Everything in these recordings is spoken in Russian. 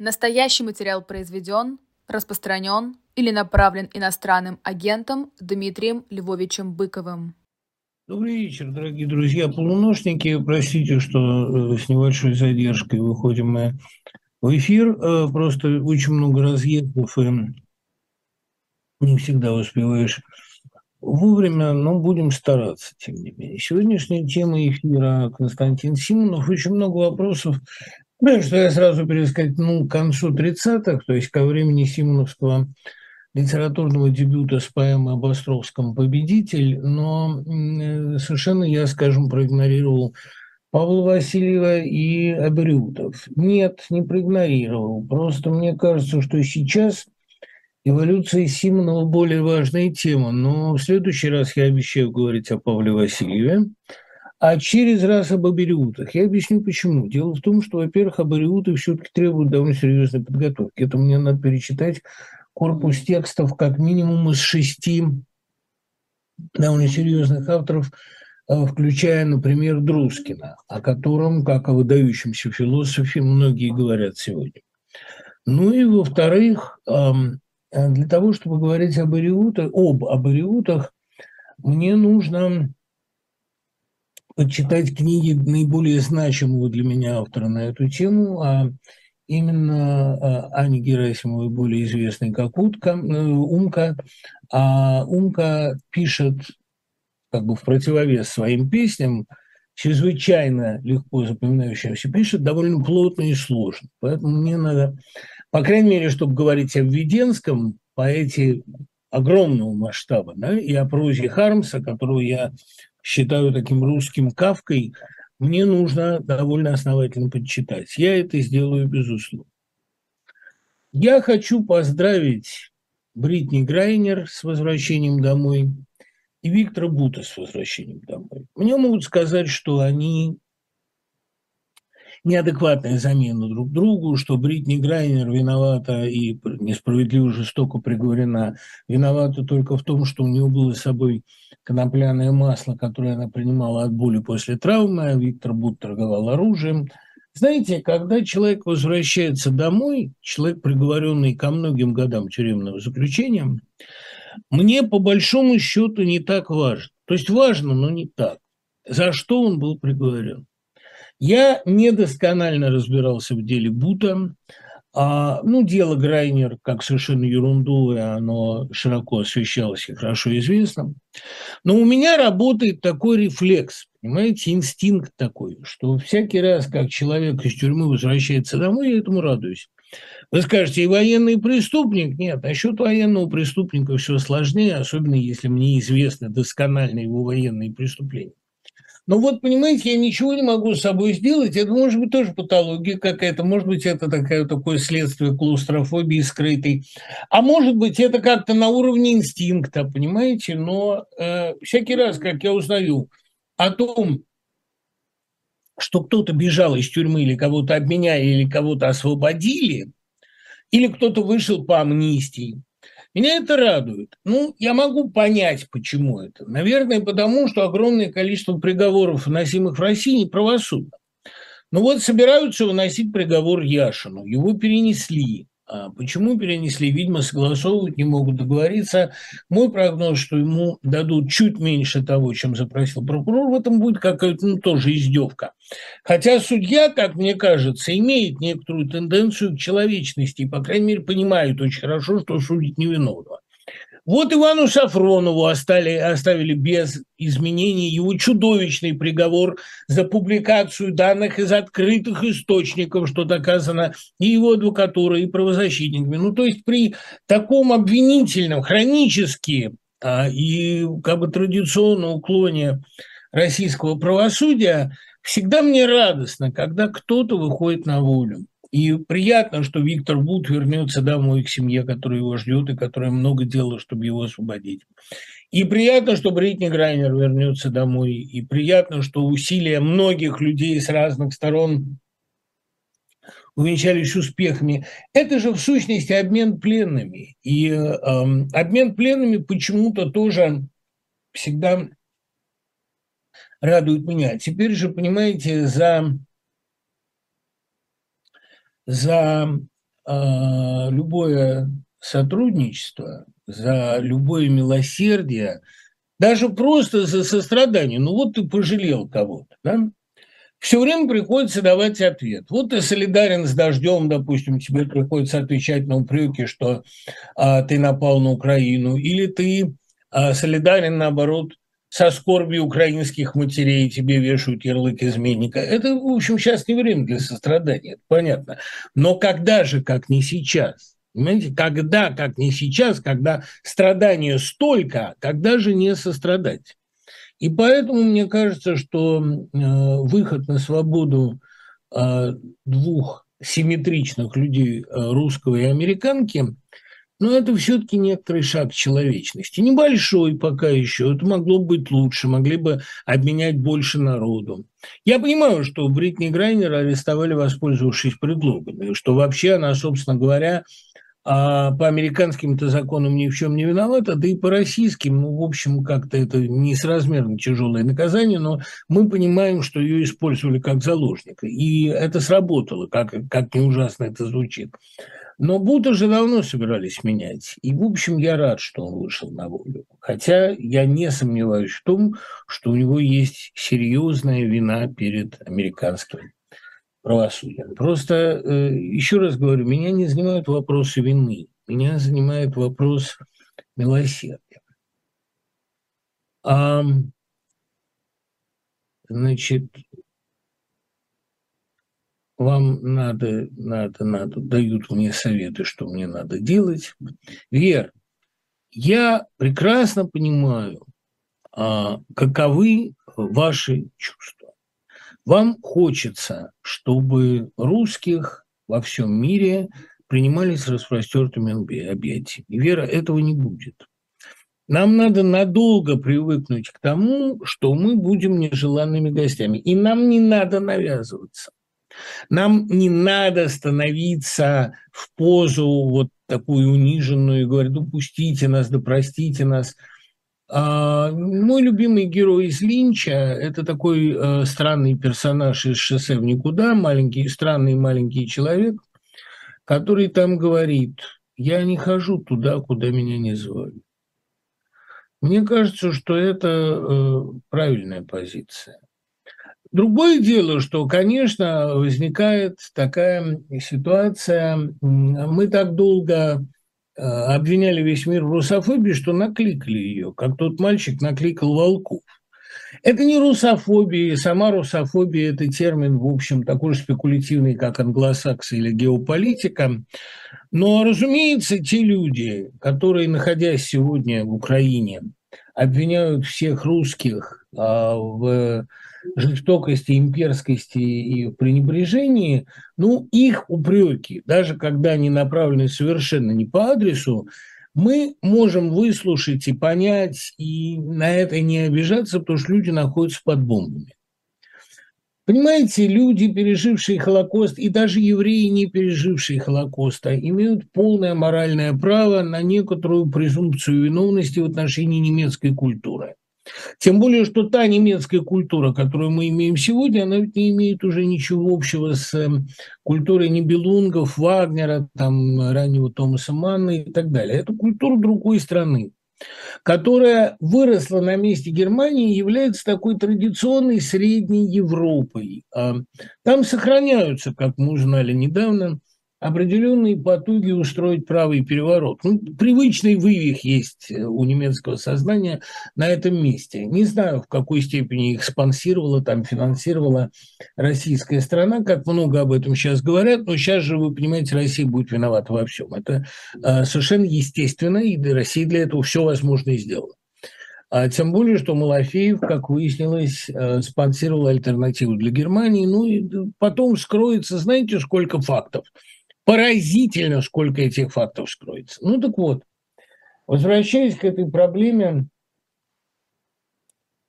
Настоящий материал произведен, распространен или направлен иностранным агентом Дмитрием Львовичем Быковым. Добрый вечер, дорогие друзья, полуношники. Простите, что э, с небольшой задержкой выходим мы в эфир. Э, просто очень много разъездов, и не всегда успеваешь вовремя, но будем стараться, тем не менее. Сегодняшняя тема эфира Константин Симонов. Очень много вопросов ну, что я сразу пересказать, ну, к концу 30-х, то есть ко времени Симоновского литературного дебюта с поэмой об Островском «Победитель», но совершенно я, скажем, проигнорировал Павла Васильева и Абриутов. Нет, не проигнорировал. Просто мне кажется, что сейчас эволюция Симонова более важная тема. Но в следующий раз я обещаю говорить о Павле Васильеве а через раз об абориутах. Я объясню, почему. Дело в том, что, во-первых, абориуты все-таки требуют довольно серьезной подготовки. Это мне надо перечитать корпус текстов как минимум из шести довольно серьезных авторов, э, включая, например, Друскина, о котором, как о выдающемся философе, многие говорят сегодня. Ну и, во-вторых, для того, чтобы говорить об ариутах, об абориутах, мне нужно почитать книги наиболее значимого для меня автора на эту тему, а именно а, Ани Герасимовой, более известной как Утка, э, Умка. А Умка пишет как бы в противовес своим песням, чрезвычайно легко запоминающимся, пишет довольно плотно и сложно. Поэтому мне надо, по крайней мере, чтобы говорить о Введенском, поэте огромного масштаба, да, и о прозе Хармса, которую я считаю таким русским кавкой, мне нужно довольно основательно подчитать. Я это сделаю безусловно. Я хочу поздравить Бритни Грайнер с возвращением домой и Виктора Бута с возвращением домой. Мне могут сказать, что они неадекватная замена друг другу, что Бритни Грайнер виновата и несправедливо жестоко приговорена, виновата только в том, что у нее было с собой конопляное масло, которое она принимала от боли после травмы, а Виктор Бут торговал оружием. Знаете, когда человек возвращается домой, человек, приговоренный ко многим годам тюремного заключения, мне по большому счету не так важно. То есть важно, но не так. За что он был приговорен? Я недосконально разбирался в деле Бута. А, ну, дело Грайнер как совершенно ерундовое, оно широко освещалось и хорошо известно. Но у меня работает такой рефлекс, понимаете, инстинкт такой, что всякий раз, как человек из тюрьмы возвращается домой, я этому радуюсь. Вы скажете, и военный преступник? Нет, насчет военного преступника все сложнее, особенно если мне известны досконально его военные преступления. Но вот, понимаете, я ничего не могу с собой сделать. Это может быть тоже патология какая-то. Может быть, это такое, такое следствие клаустрофобии скрытой. А может быть, это как-то на уровне инстинкта, понимаете? Но э, всякий раз, как я узнаю о том, что кто-то бежал из тюрьмы или кого-то обменяли, или кого-то освободили, или кто-то вышел по амнистии, меня это радует. Ну, я могу понять, почему это. Наверное, потому что огромное количество приговоров, вносимых в России, неправосудно. Ну вот собираются выносить приговор Яшину. Его перенесли. А почему перенесли? Видимо, согласовывать не могут договориться. Мой прогноз, что ему дадут чуть меньше того, чем запросил прокурор, в этом будет какая-то ну, тоже издевка. Хотя судья, как мне кажется, имеет некоторую тенденцию к человечности и, по крайней мере, понимает очень хорошо, что судить невиновного. Вот Ивану Сафронову остали, оставили без изменений его чудовищный приговор за публикацию данных из открытых источников, что доказано и его адвокатурой, и правозащитниками. Ну, то есть при таком обвинительном, хронически а, и как бы традиционном уклоне российского правосудия, всегда мне радостно, когда кто-то выходит на волю. И приятно, что Виктор Бут вернется домой к семье, которая его ждет и которая много делала, чтобы его освободить. И приятно, что Бритни Грайнер вернется домой. И приятно, что усилия многих людей с разных сторон увенчались успехами. Это же в сущности обмен пленными. И э, обмен пленными почему-то тоже всегда радует меня. Теперь же, понимаете, за за э, любое сотрудничество, за любое милосердие, даже просто за сострадание. Ну вот ты пожалел кого-то, да? Все время приходится давать ответ. Вот ты солидарен с дождем, допустим, тебе приходится отвечать на упреки, что а, ты напал на Украину, или ты а, солидарен, наоборот, со скорбью украинских матерей, тебе вешают ярлык изменника. Это, в общем, сейчас не время для сострадания, это понятно. Но когда же, как не сейчас? Понимаете, когда, как не сейчас, когда страдания столько, когда же не сострадать? И поэтому мне кажется, что э, выход на свободу э, двух симметричных людей, э, русского и американки, но это все-таки некоторый шаг человечности. Небольшой пока еще, это могло быть лучше, могли бы обменять больше народу. Я понимаю, что Бритни Грайнер арестовали, воспользовавшись предлогами, что вообще она, собственно говоря, а по американским-то законам ни в чем не виновата, да и по российским, ну, в общем, как-то это несоразмерно тяжелое наказание, но мы понимаем, что ее использовали как заложника, и это сработало, как, как не ужасно это звучит. Но Будда же давно собирались менять. И, в общем, я рад, что он вышел на волю. Хотя я не сомневаюсь в том, что у него есть серьезная вина перед американским правосудием. Просто, э, еще раз говорю, меня не занимают вопросы вины, меня занимает вопрос милосердия. А, значит, вам надо, надо, надо, дают мне советы, что мне надо делать. Вер, я прекрасно понимаю, а, каковы ваши чувства. Вам хочется, чтобы русских во всем мире принимали с распростертыми объятиями. Вера, этого не будет. Нам надо надолго привыкнуть к тому, что мы будем нежеланными гостями. И нам не надо навязываться. Нам не надо становиться в позу вот такую униженную и говорить, ну пустите нас, да нас – а, мой любимый герой из Линча – это такой э, странный персонаж из «Шоссе в никуда», маленький, странный маленький человек, который там говорит, я не хожу туда, куда меня не звали. Мне кажется, что это э, правильная позиция. Другое дело, что, конечно, возникает такая ситуация, мы так долго Э, обвиняли весь мир в русофобии, что накликали ее, как тот мальчик накликал волков. Это не русофобия, сама русофобия – это термин, в общем, такой же спекулятивный, как англосаксы или геополитика. Но, разумеется, те люди, которые, находясь сегодня в Украине, обвиняют всех русских а, в жестокости, имперскости и пренебрежении, ну, их упреки, даже когда они направлены совершенно не по адресу, мы можем выслушать и понять, и на это не обижаться, потому что люди находятся под бомбами. Понимаете, люди, пережившие Холокост, и даже евреи, не пережившие Холокоста, имеют полное моральное право на некоторую презумпцию виновности в отношении немецкой культуры. Тем более, что та немецкая культура, которую мы имеем сегодня, она ведь не имеет уже ничего общего с эм, культурой Нибелунгов, Вагнера, там, раннего Томаса Манна и так далее. Это культура другой страны которая выросла на месте Германии, является такой традиционной средней Европой. А там сохраняются, как мы узнали недавно, определенные потуги устроить правый переворот. Ну, привычный вывих есть э, у немецкого сознания на этом месте. Не знаю, в какой степени их спонсировала, там финансировала российская страна, как много об этом сейчас говорят, но сейчас же, вы понимаете, Россия будет виновата во всем. Это э, совершенно естественно, и Россия для этого все возможное сделала. А тем более, что Малафеев, как выяснилось, э, спонсировал альтернативу для Германии. Ну и потом скроется, знаете, сколько фактов – Поразительно, сколько этих фактов скроется. Ну так вот, возвращаясь к этой проблеме,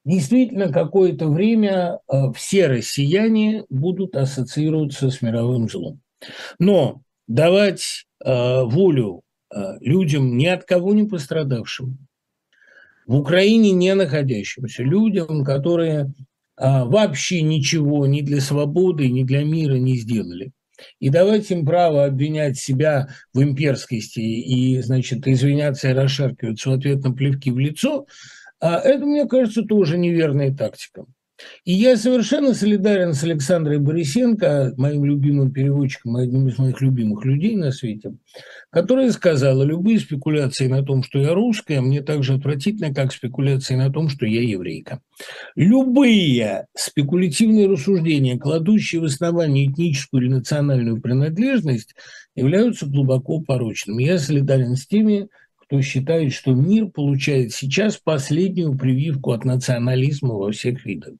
действительно какое-то время э, все россияне будут ассоциироваться с мировым злом. Но давать э, волю э, людям, ни от кого не пострадавшим, в Украине не находящимся, людям, которые вообще ничего ни для свободы, ни для мира не сделали – и давать им право обвинять себя в имперскости и, значит, извиняться и расшаркиваться в ответ на плевки в лицо, а это, мне кажется, тоже неверная тактика. И я совершенно солидарен с Александрой Борисенко, моим любимым переводчиком, одним из моих любимых людей на свете, которая сказала, любые спекуляции на том, что я русская, мне так же отвратительны, как спекуляции на том, что я еврейка. Любые спекулятивные рассуждения, кладущие в основание этническую или национальную принадлежность, являются глубоко порочными. Я солидарен с теми, кто считает, что мир получает сейчас последнюю прививку от национализма во всех видах.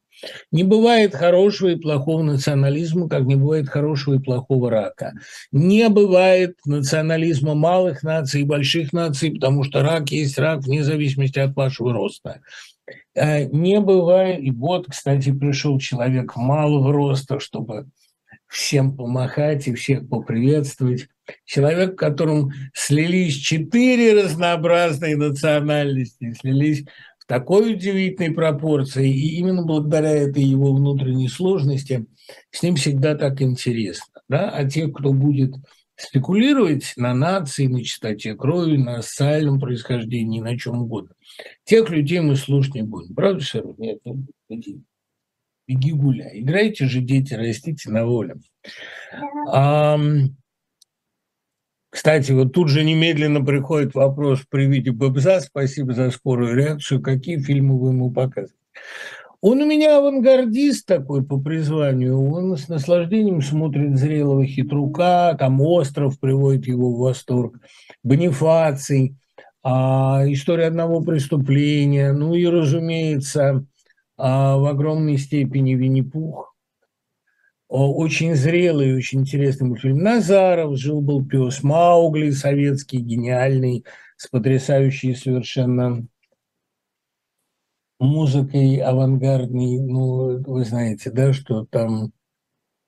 Не бывает хорошего и плохого национализма, как не бывает хорошего и плохого рака. Не бывает национализма малых наций и больших наций, потому что рак есть рак вне зависимости от вашего роста. Э, не бывает, и вот, кстати, пришел человек малого роста, чтобы всем помахать и всех поприветствовать. Человек, в котором слились четыре разнообразные национальности, слились такой удивительной пропорции, и именно благодаря этой его внутренней сложности с ним всегда так интересно. Да? А те, кто будет спекулировать на нации, на чистоте крови, на социальном происхождении, на чем угодно, тех людей мы слушать не будем. Правда, Шерон? Нет, ну, иди. Беги гуляй. Играйте же, дети, растите на воле. А, кстати, вот тут же немедленно приходит вопрос при виде Бобза, спасибо за скорую реакцию, какие фильмы вы ему показываете. Он у меня авангардист такой по призванию, он с наслаждением смотрит зрелого хитрука, там остров приводит его в восторг, Бонифаций, а, история одного преступления, ну и, разумеется, а, в огромной степени Винни-Пух, очень зрелый, очень интересный мультфильм. Назаров жил-был пес, Маугли советский, гениальный, с потрясающей совершенно музыкой авангардной. Ну, вы знаете, да, что там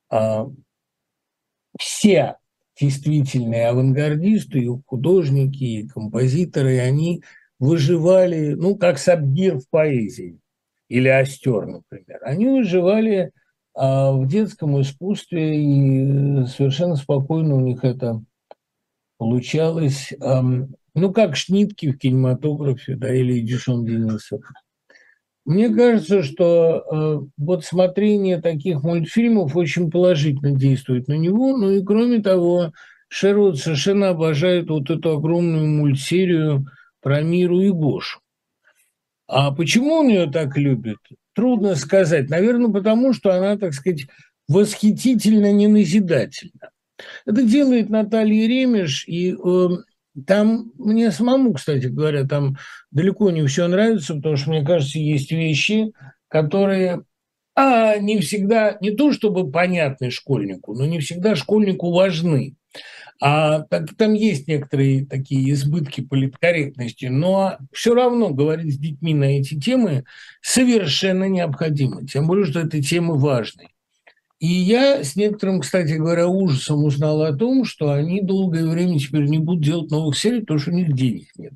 а, все действительные авангардисты, и художники, и композиторы, они выживали, ну, как Сабгир в поэзии или Остер, например. Они выживали а в детском искусстве и совершенно спокойно у них это получалось. Ну, как Шнитки в кинематографе, да, или Эдишон Денисов. Мне кажется, что э, вот смотрение таких мультфильмов очень положительно действует на него. Ну и кроме того, Шервуд совершенно обожает вот эту огромную мультсерию про Миру и Гошу. А почему он ее так любит? Трудно сказать. Наверное, потому что она, так сказать, восхитительно неназидательна. Это делает Наталья Ремеш, и э, там мне самому, кстати говоря, там далеко не все нравится, потому что, мне кажется, есть вещи, которые а, не всегда, не то чтобы понятны школьнику, но не всегда школьнику важны. А так, там есть некоторые такие избытки политкорректности, но все равно говорить с детьми на эти темы совершенно необходимо, тем более, что это темы важные. И я с некоторым, кстати говоря, ужасом узнал о том, что они долгое время теперь не будут делать новых серий, потому что у них денег нет.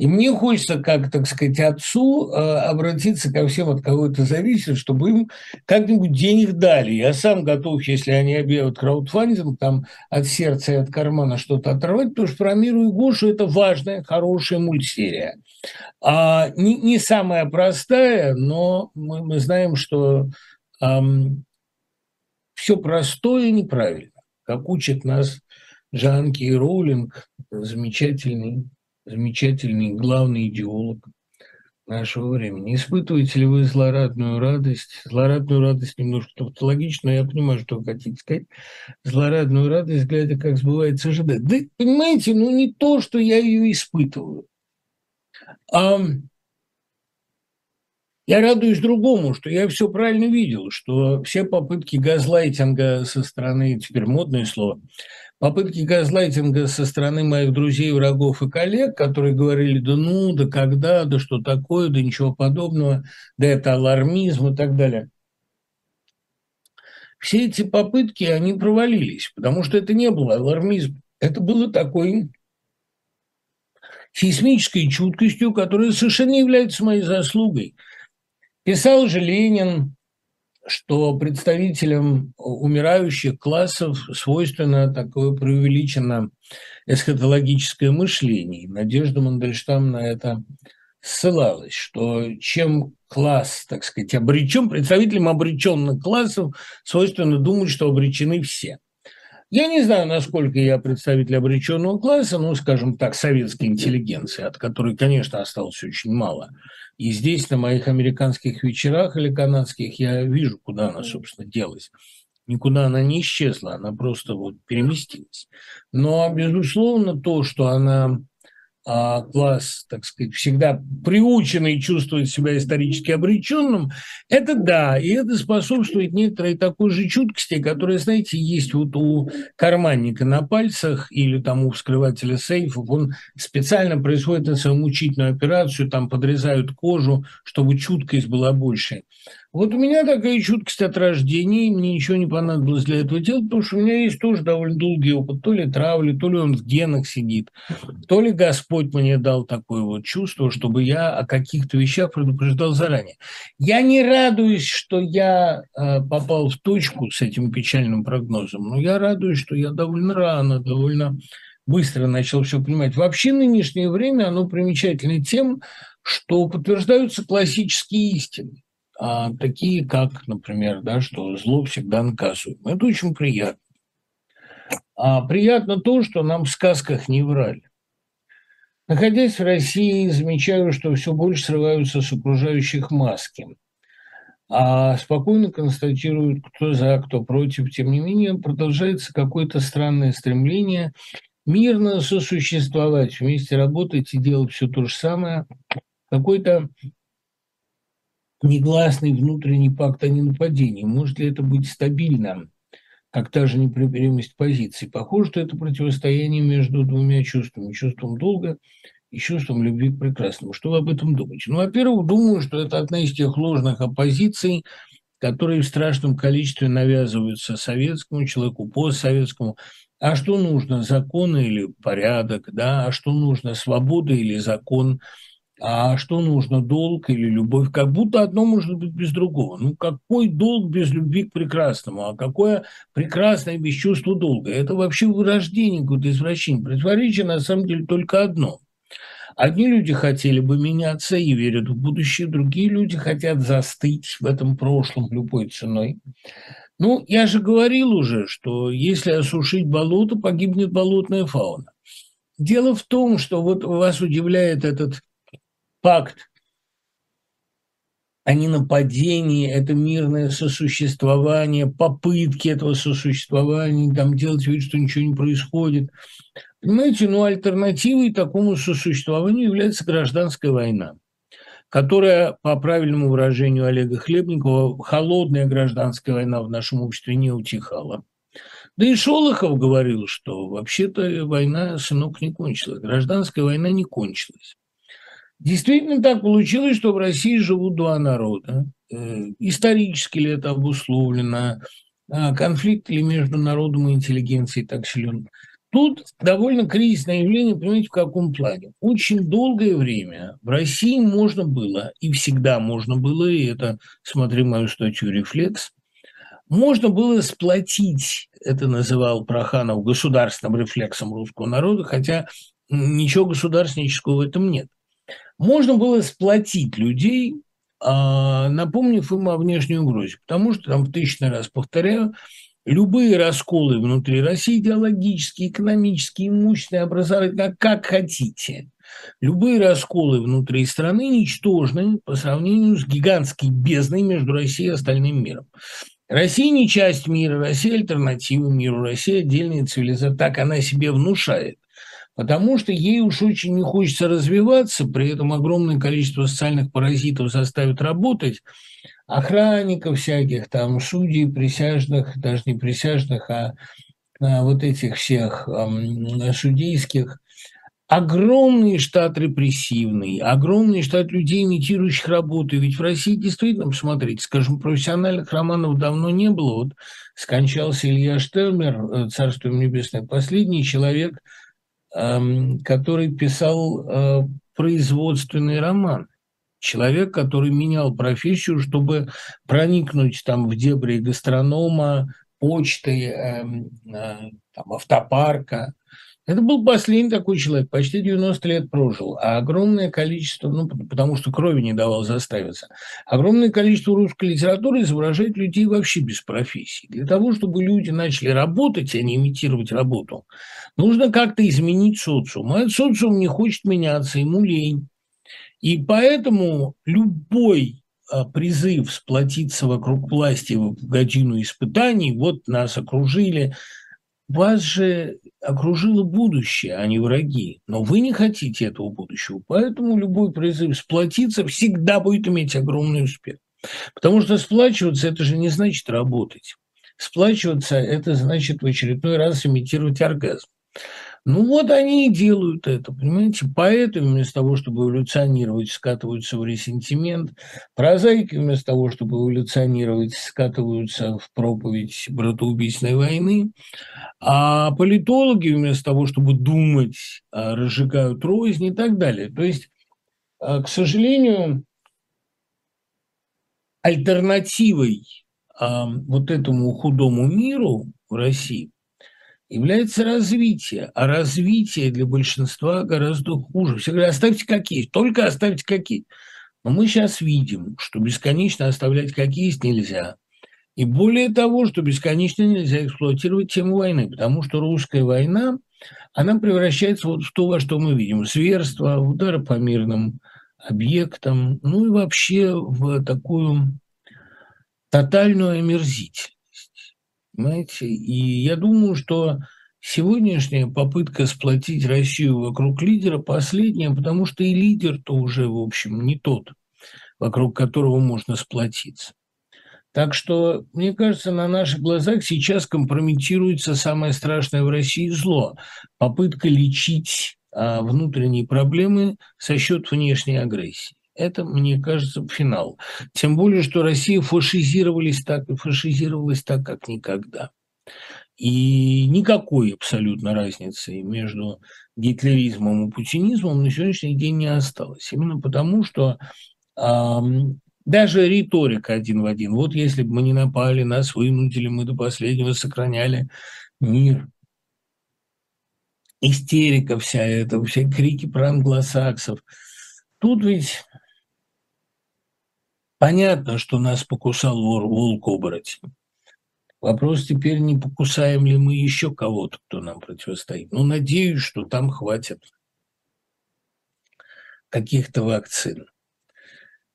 И мне хочется, как, так сказать, отцу э, обратиться ко всем, от кого это зависит, чтобы им как-нибудь денег дали. Я сам готов, если они объявят краудфандинг, там от сердца и от кармана что-то оторвать, потому что про Миру и Гошу это важная, хорошая мультсерия. А, не, не самая простая, но мы, мы знаем, что эм, все простое неправильно, как учит нас Джанки и Роулинг, замечательный замечательный главный идеолог нашего времени. Испытываете ли вы злорадную радость? Злорадную радость немножко тавтологично, но я понимаю, что вы хотите сказать. Злорадную радость, глядя, как сбывается ожидать. Да, понимаете, ну не то, что я ее испытываю. А я радуюсь другому, что я все правильно видел, что все попытки газлайтинга со стороны, теперь модное слово, попытки газлайтинга со стороны моих друзей, врагов и коллег, которые говорили, да ну, да когда, да что такое, да ничего подобного, да это алармизм и так далее. Все эти попытки, они провалились, потому что это не было алармизм. Это было такой сейсмической чуткостью, которая совершенно не является моей заслугой. Писал же Ленин, что представителям умирающих классов свойственно такое преувеличено эсхатологическое мышление. Надежда Мандельштам на это ссылалась, что чем класс, так сказать, обречен, представителям обреченных классов свойственно думать, что обречены все. Я не знаю, насколько я представитель обреченного класса, ну, скажем так, советской интеллигенции, от которой, конечно, осталось очень мало. И здесь, на моих американских вечерах или канадских, я вижу, куда она, собственно, делась. Никуда она не исчезла, она просто вот переместилась. Но, безусловно, то, что она а, класс, так сказать, всегда приученный чувствовать себя исторически обреченным, это да, и это способствует некоторой такой же чуткости, которая, знаете, есть вот у карманника на пальцах или там у вскрывателя сейфов, он специально производит на свою мучительную операцию, там подрезают кожу, чтобы чуткость была больше. Вот у меня такая чуткость от рождения, мне ничего не понадобилось для этого делать, потому что у меня есть тоже довольно долгий опыт, то ли травли, то ли он в генах сидит, то ли Господь мне дал такое вот чувство, чтобы я о каких-то вещах предупреждал заранее. Я не радуюсь, что я э, попал в точку с этим печальным прогнозом, но я радуюсь, что я довольно рано, довольно быстро начал все понимать. Вообще нынешнее время, оно примечательно тем, что подтверждаются классические истины а, такие как, например, да, что зло всегда наказуемо. Это очень приятно. А приятно то, что нам в сказках не врали. Находясь в России, замечаю, что все больше срываются с окружающих маски, а спокойно констатируют, кто за, кто против. Тем не менее, продолжается какое-то странное стремление мирно сосуществовать, вместе работать и делать все то же самое. Какой-то негласный внутренний пакт о ненападении. Может ли это быть стабильно, как та же непримиримость позиций? Похоже, что это противостояние между двумя чувствами. Чувством долга и чувством любви к прекрасному. Что вы об этом думаете? Ну, во-первых, думаю, что это одна из тех ложных оппозиций, которые в страшном количестве навязываются советскому человеку, постсоветскому. А что нужно, законы или порядок, да? А что нужно, свобода или закон – а что нужно, долг или любовь? Как будто одно может быть без другого. Ну, какой долг без любви к прекрасному? А какое прекрасное без чувства долга? Это вообще вырождение, какое-то извращение. Противоречие на самом деле только одно. Одни люди хотели бы меняться и верят в будущее, другие люди хотят застыть в этом прошлом любой ценой. Ну, я же говорил уже, что если осушить болото, погибнет болотная фауна. Дело в том, что вот вас удивляет этот пакт а не нападение, это мирное сосуществование, попытки этого сосуществования, там делать вид, что ничего не происходит. Понимаете, ну альтернативой такому сосуществованию является гражданская война, которая, по правильному выражению Олега Хлебникова, холодная гражданская война в нашем обществе не утихала. Да и Шолохов говорил, что вообще-то война, сынок, не кончилась. Гражданская война не кончилась. Действительно так получилось, что в России живут два народа. Э, исторически ли это обусловлено? А конфликт ли между народом и интеллигенцией так силен? Тут довольно кризисное явление, понимаете, в каком плане. Очень долгое время в России можно было, и всегда можно было, и это, смотри мою статью «Рефлекс», можно было сплотить, это называл Проханов, государственным рефлексом русского народа, хотя ничего государственнического в этом нет можно было сплотить людей, а, напомнив им о внешней угрозе. Потому что, там, в тысячный раз повторяю, любые расколы внутри России, идеологические, экономические, имущественные, образовательные, как хотите, любые расколы внутри страны ничтожны по сравнению с гигантской бездной между Россией и остальным миром. Россия не часть мира, Россия альтернатива миру, Россия отдельная цивилизация. Так она себе внушает потому что ей уж очень не хочется развиваться, при этом огромное количество социальных паразитов заставит работать, охранников всяких, там, судей, присяжных, даже не присяжных, а, а вот этих всех а, судейских, огромный штат репрессивный, огромный штат людей, имитирующих работу. Ведь в России действительно, посмотрите, скажем, профессиональных романов давно не было. Вот скончался Илья Штермер, э, царство небесное, последний человек – который писал э, производственный роман. Человек, который менял профессию, чтобы проникнуть там в дебри гастронома, почты, э, э, там, автопарка. Это был последний такой человек, почти 90 лет прожил, а огромное количество, ну, потому что крови не давал заставиться, огромное количество русской литературы изображает людей вообще без профессии. Для того, чтобы люди начали работать, а не имитировать работу, нужно как-то изменить социум. А этот социум не хочет меняться, ему лень. И поэтому любой а, призыв сплотиться вокруг власти в годину испытаний, вот нас окружили, вас же окружило будущее, а не враги. Но вы не хотите этого будущего, поэтому любой призыв сплотиться всегда будет иметь огромный успех. Потому что сплачиваться – это же не значит работать. Сплачиваться – это значит в очередной раз имитировать оргазм. Ну вот они и делают это, понимаете? Поэты вместо того, чтобы эволюционировать, скатываются в ресентимент. Прозаики вместо того, чтобы эволюционировать, скатываются в проповедь братоубийственной войны. А политологи вместо того, чтобы думать, а, разжигают рознь и так далее. То есть, а, к сожалению, альтернативой а, вот этому худому миру в России – является развитие. А развитие для большинства гораздо хуже. Все говорят, оставьте как есть, только оставьте как есть. Но мы сейчас видим, что бесконечно оставлять как есть нельзя. И более того, что бесконечно нельзя эксплуатировать тему войны, потому что русская война, она превращается вот в то, во что мы видим. Зверство, удары по мирным объектам, ну и вообще в такую тотальную омерзительность. Понимаете? И я думаю, что сегодняшняя попытка сплотить Россию вокруг лидера последняя, потому что и лидер-то уже, в общем, не тот, вокруг которого можно сплотиться. Так что, мне кажется, на наших глазах сейчас компрометируется самое страшное в России зло – попытка лечить а, внутренние проблемы за счет внешней агрессии. Это, мне кажется, финал. Тем более, что Россия фашизировалась так, фашизировалась так, как никогда. И никакой абсолютно разницы между гитлеризмом и путинизмом на сегодняшний день не осталось. Именно потому, что даже риторика один в один. Вот если бы мы не напали, нас вынудили, мы до последнего сохраняли мир. Истерика вся эта, все крики про англосаксов. Тут ведь Понятно, что нас покусал вор, волк-оборотень. Вопрос теперь, не покусаем ли мы еще кого-то, кто нам противостоит. Ну, надеюсь, что там хватит каких-то вакцин.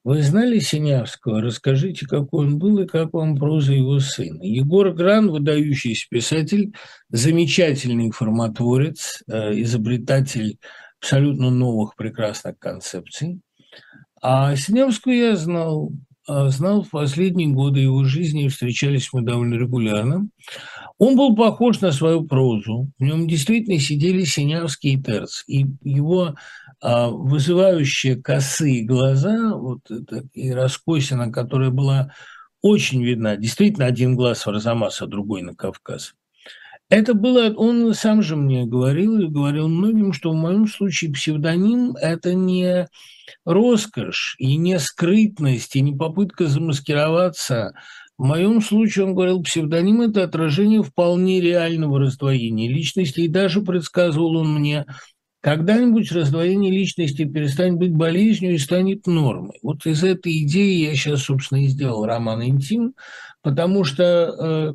Вы знали Синявского? Расскажите, какой он был и как вам проза его сына. Егор Гран, выдающийся писатель, замечательный форматворец, э, изобретатель абсолютно новых прекрасных концепций. А Синявского я знал. А знал в последние годы его жизни, встречались мы довольно регулярно. Он был похож на свою прозу. В нем действительно сидели Синявский и Терц. И его а, вызывающие косые глаза, вот это, и раскосина, которая была очень видна, действительно один глаз в Арзамас, а другой на Кавказ. Это было, он сам же мне говорил и говорил многим, что в моем случае псевдоним – это не роскошь и не скрытность, и не попытка замаскироваться. В моем случае, он говорил, псевдоним – это отражение вполне реального раздвоения личности, и даже предсказывал он мне, когда-нибудь раздвоение личности перестанет быть болезнью и станет нормой. Вот из этой идеи я сейчас, собственно, и сделал роман «Интим», потому что, э,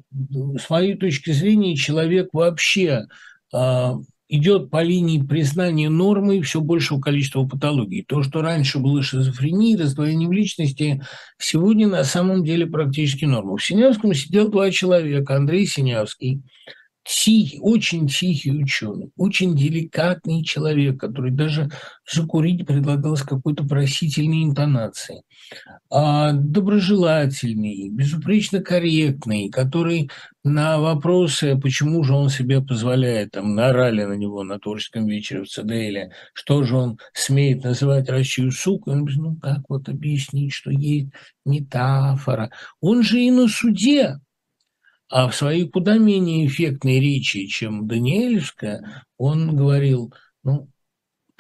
с моей точки зрения, человек вообще э, идет по линии признания нормы все большего количества патологий. То, что раньше было шизофренией, раздвоением личности, сегодня на самом деле практически норма. В Синявском сидел два человека. Андрей Синявский, тихий, очень тихий ученый, очень деликатный человек, который даже закурить предлагал с какой-то просительной интонацией а, доброжелательный, безупречно корректный, который на вопросы, почему же он себе позволяет, там, наорали на него на творческом вечере в ЦДЛ, что же он смеет называть Россию сукой, он говорит, ну как вот объяснить, что есть метафора. Он же и на суде, а в своей куда менее эффектной речи, чем Даниэльская, он говорил, ну,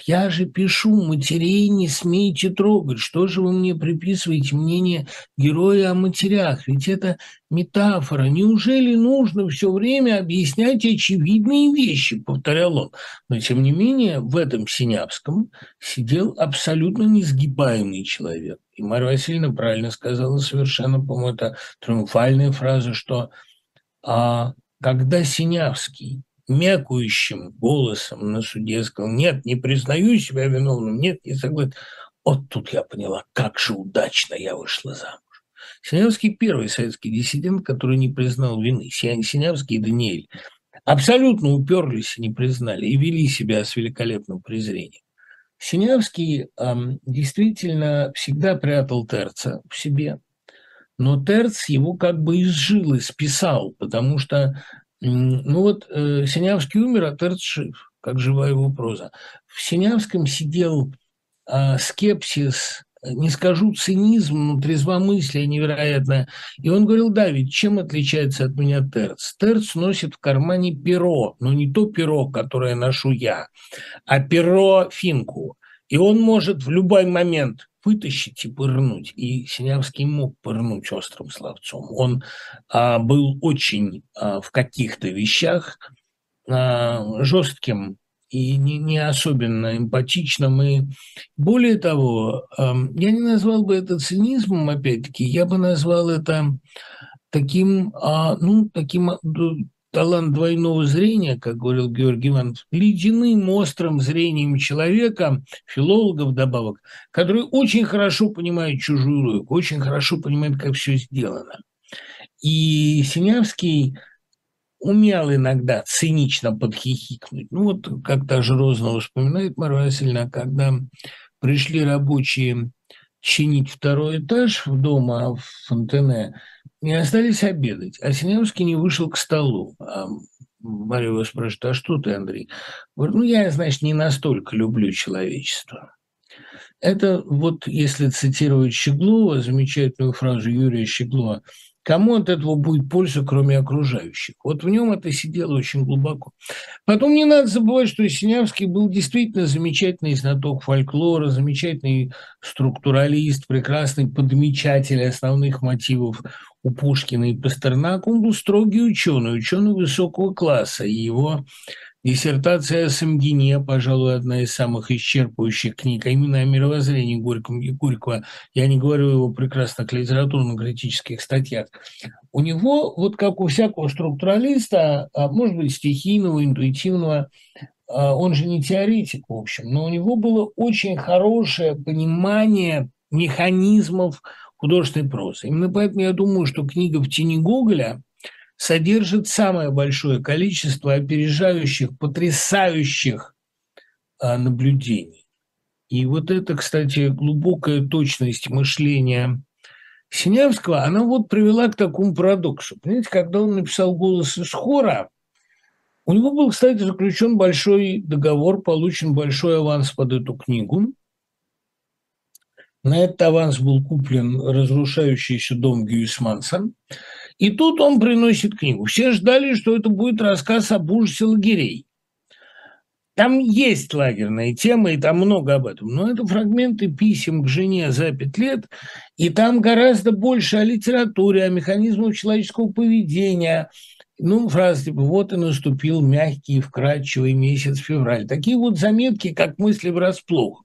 Я же пишу, матерей не смейте трогать. Что же вы мне приписываете мнение героя о матерях? Ведь это метафора. Неужели нужно все время объяснять очевидные вещи, повторял он. Но, тем не менее, в этом Синявском сидел абсолютно несгибаемый человек. И Марья Васильевна правильно сказала совершенно, по-моему, это триумфальная фраза, что а, когда Синявский мякающим голосом на суде сказал, нет, не признаю себя виновным, нет, не согласен. Вот тут я поняла, как же удачно я вышла замуж. Синявский первый советский диссидент, который не признал вины. Синявский и Даниэль абсолютно уперлись и не признали, и вели себя с великолепным презрением. Синявский эм, действительно всегда прятал Терца в себе, но Терц его как бы изжил и списал, потому что ну вот э, Синявский умер, а Терц жив, как живая его проза. В Синявском сидел э, скепсис, не скажу цинизм, но трезвомыслие невероятное. И он говорил, да, ведь чем отличается от меня Терц? Терц носит в кармане перо, но не то перо, которое ношу я, а перо финку. И он может в любой момент вытащить и пырнуть. И Синявский мог пырнуть острым словцом. Он а, был очень а, в каких-то вещах а, жестким и не, не особенно эмпатичным. И более того, а, я не назвал бы это цинизмом, опять-таки, я бы назвал это таким, а, ну, таким талант двойного зрения, как говорил Георгий Иванович, ледяным острым зрением человека, филолога вдобавок, который очень хорошо понимает чужую логику, очень хорошо понимает, как все сделано. И Синявский умел иногда цинично подхихикнуть. Ну вот как даже Розанова вспоминает Марья Васильевна, когда пришли рабочие чинить второй этаж в дома в Фонтене, не остались обедать, а Синявский не вышел к столу. А Мария его спрашивает, а что ты, Андрей? Говорит, ну, я, значит, не настолько люблю человечество. Это вот, если цитировать Щеглова, замечательную фразу Юрия Щеглова – Кому от этого будет польза, кроме окружающих? Вот в нем это сидело очень глубоко. Потом не надо забывать, что Синявский был действительно замечательный знаток фольклора, замечательный структуралист, прекрасный подмечатель основных мотивов у Пушкина и Пастернака. Он был строгий ученый, ученый высокого класса, и его Диссертация о Самгине, пожалуй, одна из самых исчерпывающих книг, а именно о мировоззрении Горького. Горького. Я не говорю о его прекрасных литературно-критических статьях. У него, вот как у всякого структуралиста, а может быть, стихийного, интуитивного, а, он же не теоретик, в общем, но у него было очень хорошее понимание механизмов художественной прозы. Именно поэтому я думаю, что книга «В тени Гоголя» содержит самое большое количество опережающих, потрясающих а, наблюдений. И вот это, кстати, глубокая точность мышления Синявского, она вот привела к такому парадоксу. Понимаете, когда он написал «Голос из хора», у него был, кстати, заключен большой договор, получен большой аванс под эту книгу. На этот аванс был куплен разрушающийся дом Гюисманса. И тут он приносит книгу. Все ждали, что это будет рассказ об ужасе лагерей. Там есть лагерная тема, и там много об этом. Но это фрагменты писем к жене за пять лет, и там гораздо больше о литературе, о механизмах человеческого поведения. Ну, фраза типа «вот и наступил мягкий и вкрадчивый месяц февраль». Такие вот заметки, как мысли врасплох.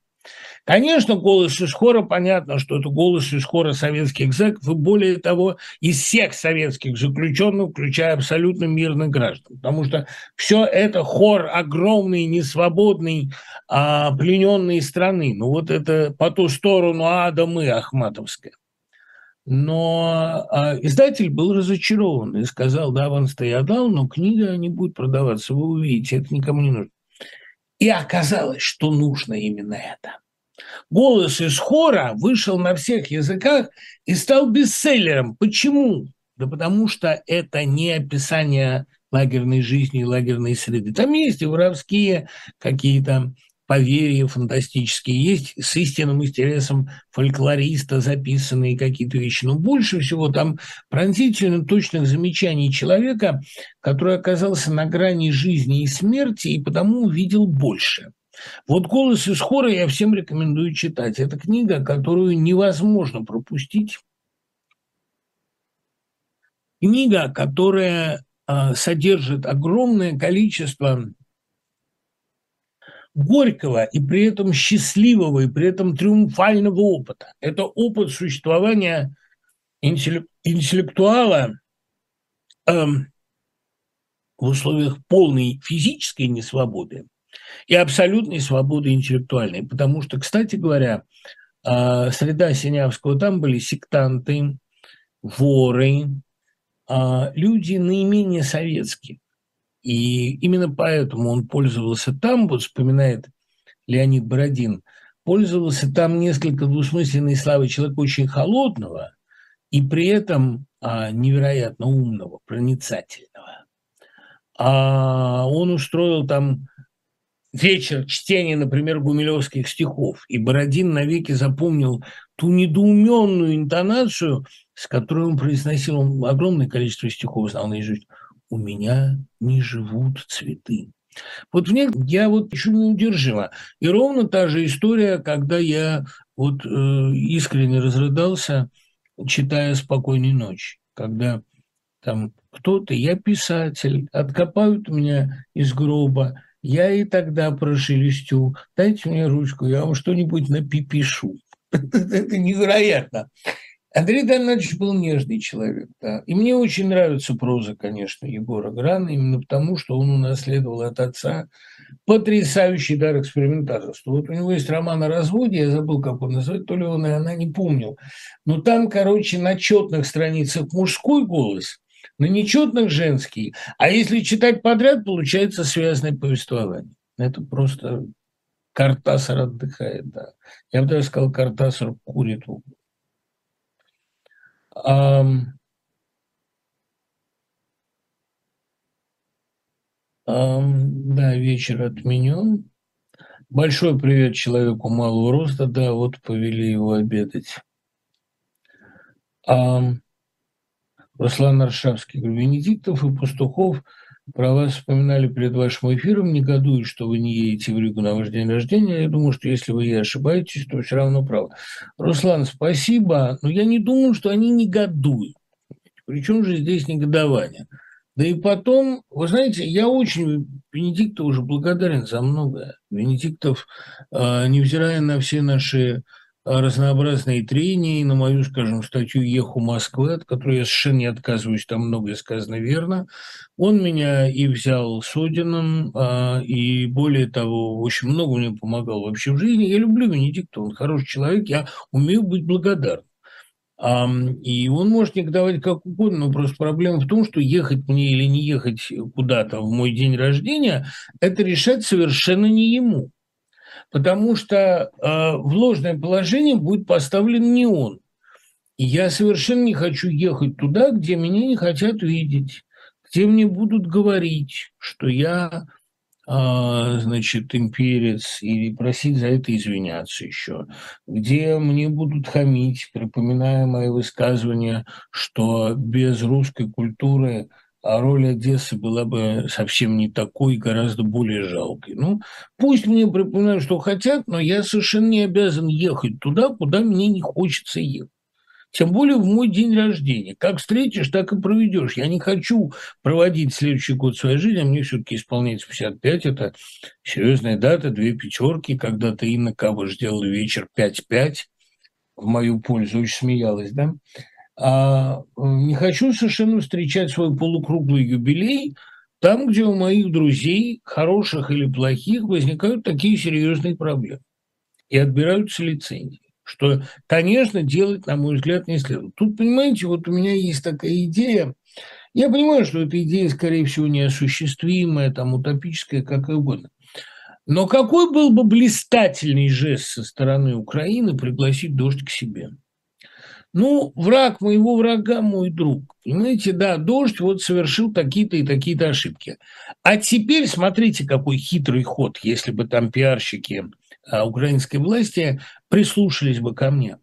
Конечно, голос из хора, понятно, что это голос из хора советских зэков, и более того, из всех советских заключенных, включая абсолютно мирных граждан. Потому что все это хор огромный, несвободный, а, плененной страны. Ну вот это по ту сторону ада мы, Ахматовская. Но а, издатель был разочарован и сказал, да, аванс-то я дал, но книга не будет продаваться, вы увидите, это никому не нужно. И оказалось, что нужно именно это. Голос из хора вышел на всех языках и стал бестселлером. Почему? Да потому что это не описание лагерной жизни и лагерной среды. Там есть и воровские какие-то поверья фантастические, есть с истинным интересом фольклориста записанные какие-то вещи. Но больше всего там пронзительно точных замечаний человека, который оказался на грани жизни и смерти и потому увидел больше – Вот «Голос из хора» я всем рекомендую читать. Это книга, которую невозможно пропустить. Книга, которая э, содержит огромное количество горького и при этом счастливого, и при этом триумфального опыта. Это опыт существования интеллектуала э, в условиях полной физической несвободы и абсолютной свободы интеллектуальной. Потому что, кстати говоря, э, среда Синявского, там были сектанты, воры, э, люди наименее советские. И именно поэтому он пользовался там, вот вспоминает Леонид Бородин, пользовался там несколько двусмысленной славой человека очень холодного и при этом а, невероятно умного, проницательного. А он устроил там вечер чтения, например, гумилевских стихов, и Бородин навеки запомнил ту недоуменную интонацию, с которой он произносил он огромное количество стихов, знал наизусть у меня не живут цветы. Вот них я вот еще неудержимо. И ровно та же история, когда я вот э, искренне разрыдался, читая «Спокойной ночи», когда там кто-то, я писатель, откопают меня из гроба, я и тогда прошелестю, дайте мне ручку, я вам что-нибудь напипишу. Это невероятно. Андрей Дальнович был нежный человек, да. И мне очень нравится проза, конечно, Егора Грана, именно потому, что он унаследовал от отца потрясающий дар экспериментаторства. Вот у него есть роман о разводе, я забыл, как он называется, то ли он и она не помнил. Но там, короче, на четных страницах мужской голос, на нечетных женский, а если читать подряд, получается связанное повествование. Это просто Картасар отдыхает, да. Я бы даже сказал, Картасар курит в углу. Um, да, вечер отменен. Большой привет человеку малого роста. Да, вот повели его обедать. Um, Руслан Аршавский. Венедиктов и Пастухов про вас вспоминали перед вашим эфиром, негодуют, что вы не едете в Ригу на ваш день рождения. Я думаю, что если вы и ошибаетесь, то все равно правы. Руслан, спасибо, но я не думаю, что они негодуют. Причем же здесь негодование? Да и потом, вы знаете, я очень Венедикту уже благодарен за многое. Венедиктов, а, невзирая на все наши разнообразные трения, на мою, скажем, статью «Еху Москвы», от которой я совершенно не отказываюсь, там многое сказано верно. Он меня и взял с а, и более того, очень много мне помогал вообще в жизни. Я люблю Венедикта, он хороший человек, я умею быть благодарным. И он может негодовать как угодно, но просто проблема в том, что ехать мне или не ехать куда-то в мой день рождения, это решать совершенно не ему потому что э, в ложное положение будет поставлен не он. Я совершенно не хочу ехать туда, где меня не хотят видеть, где мне будут говорить, что я, э, значит, имперец, и просить за это извиняться еще, где мне будут хамить, припоминая мои высказывания, что без русской культуры – а роль Одессы была бы совсем не такой, гораздо более жалкой. Ну, пусть мне припоминают, что хотят, но я совершенно не обязан ехать туда, куда мне не хочется ехать. Тем более в мой день рождения. Как встретишь, так и проведешь. Я не хочу проводить следующий год своей жизни, а мне все-таки исполняется 55. Это серьезная дата, две пятерки. Когда-то Инна Кавыш сделала вечер 5-5 в мою пользу, очень смеялась, да? А не хочу совершенно встречать свой полукруглый юбилей там, где у моих друзей, хороших или плохих, возникают такие серьезные проблемы и отбираются лицензии. Что, конечно, делать, на мой взгляд, не следует. Тут, понимаете, вот у меня есть такая идея. Я понимаю, что эта идея, скорее всего, неосуществимая, там, утопическая, как угодно. Но какой был бы блистательный жест со стороны Украины пригласить дождь к себе? Ну, враг моего врага мой друг. Понимаете, да, дождь вот совершил такие-то и такие-то ошибки. А теперь смотрите, какой хитрый ход, если бы там пиарщики а, украинской власти прислушались бы ко мне.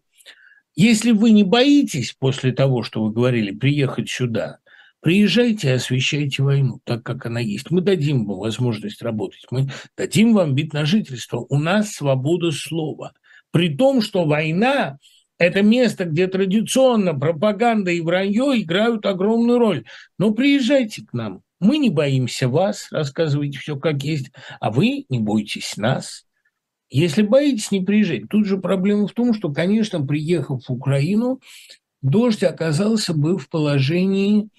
Если вы не боитесь после того, что вы говорили, приехать сюда, Приезжайте и освещайте войну так, как она есть. Мы дадим вам возможность работать, мы дадим вам вид на жительство. У нас свобода слова. При том, что война – это место, где традиционно пропаганда и вранье играют огромную роль. Но приезжайте к нам. Мы не боимся вас, рассказывайте все как есть, а вы не бойтесь нас. Если боитесь, не приезжать. Тут же проблема в том, что, конечно, приехав в Украину, дождь оказался бы в положении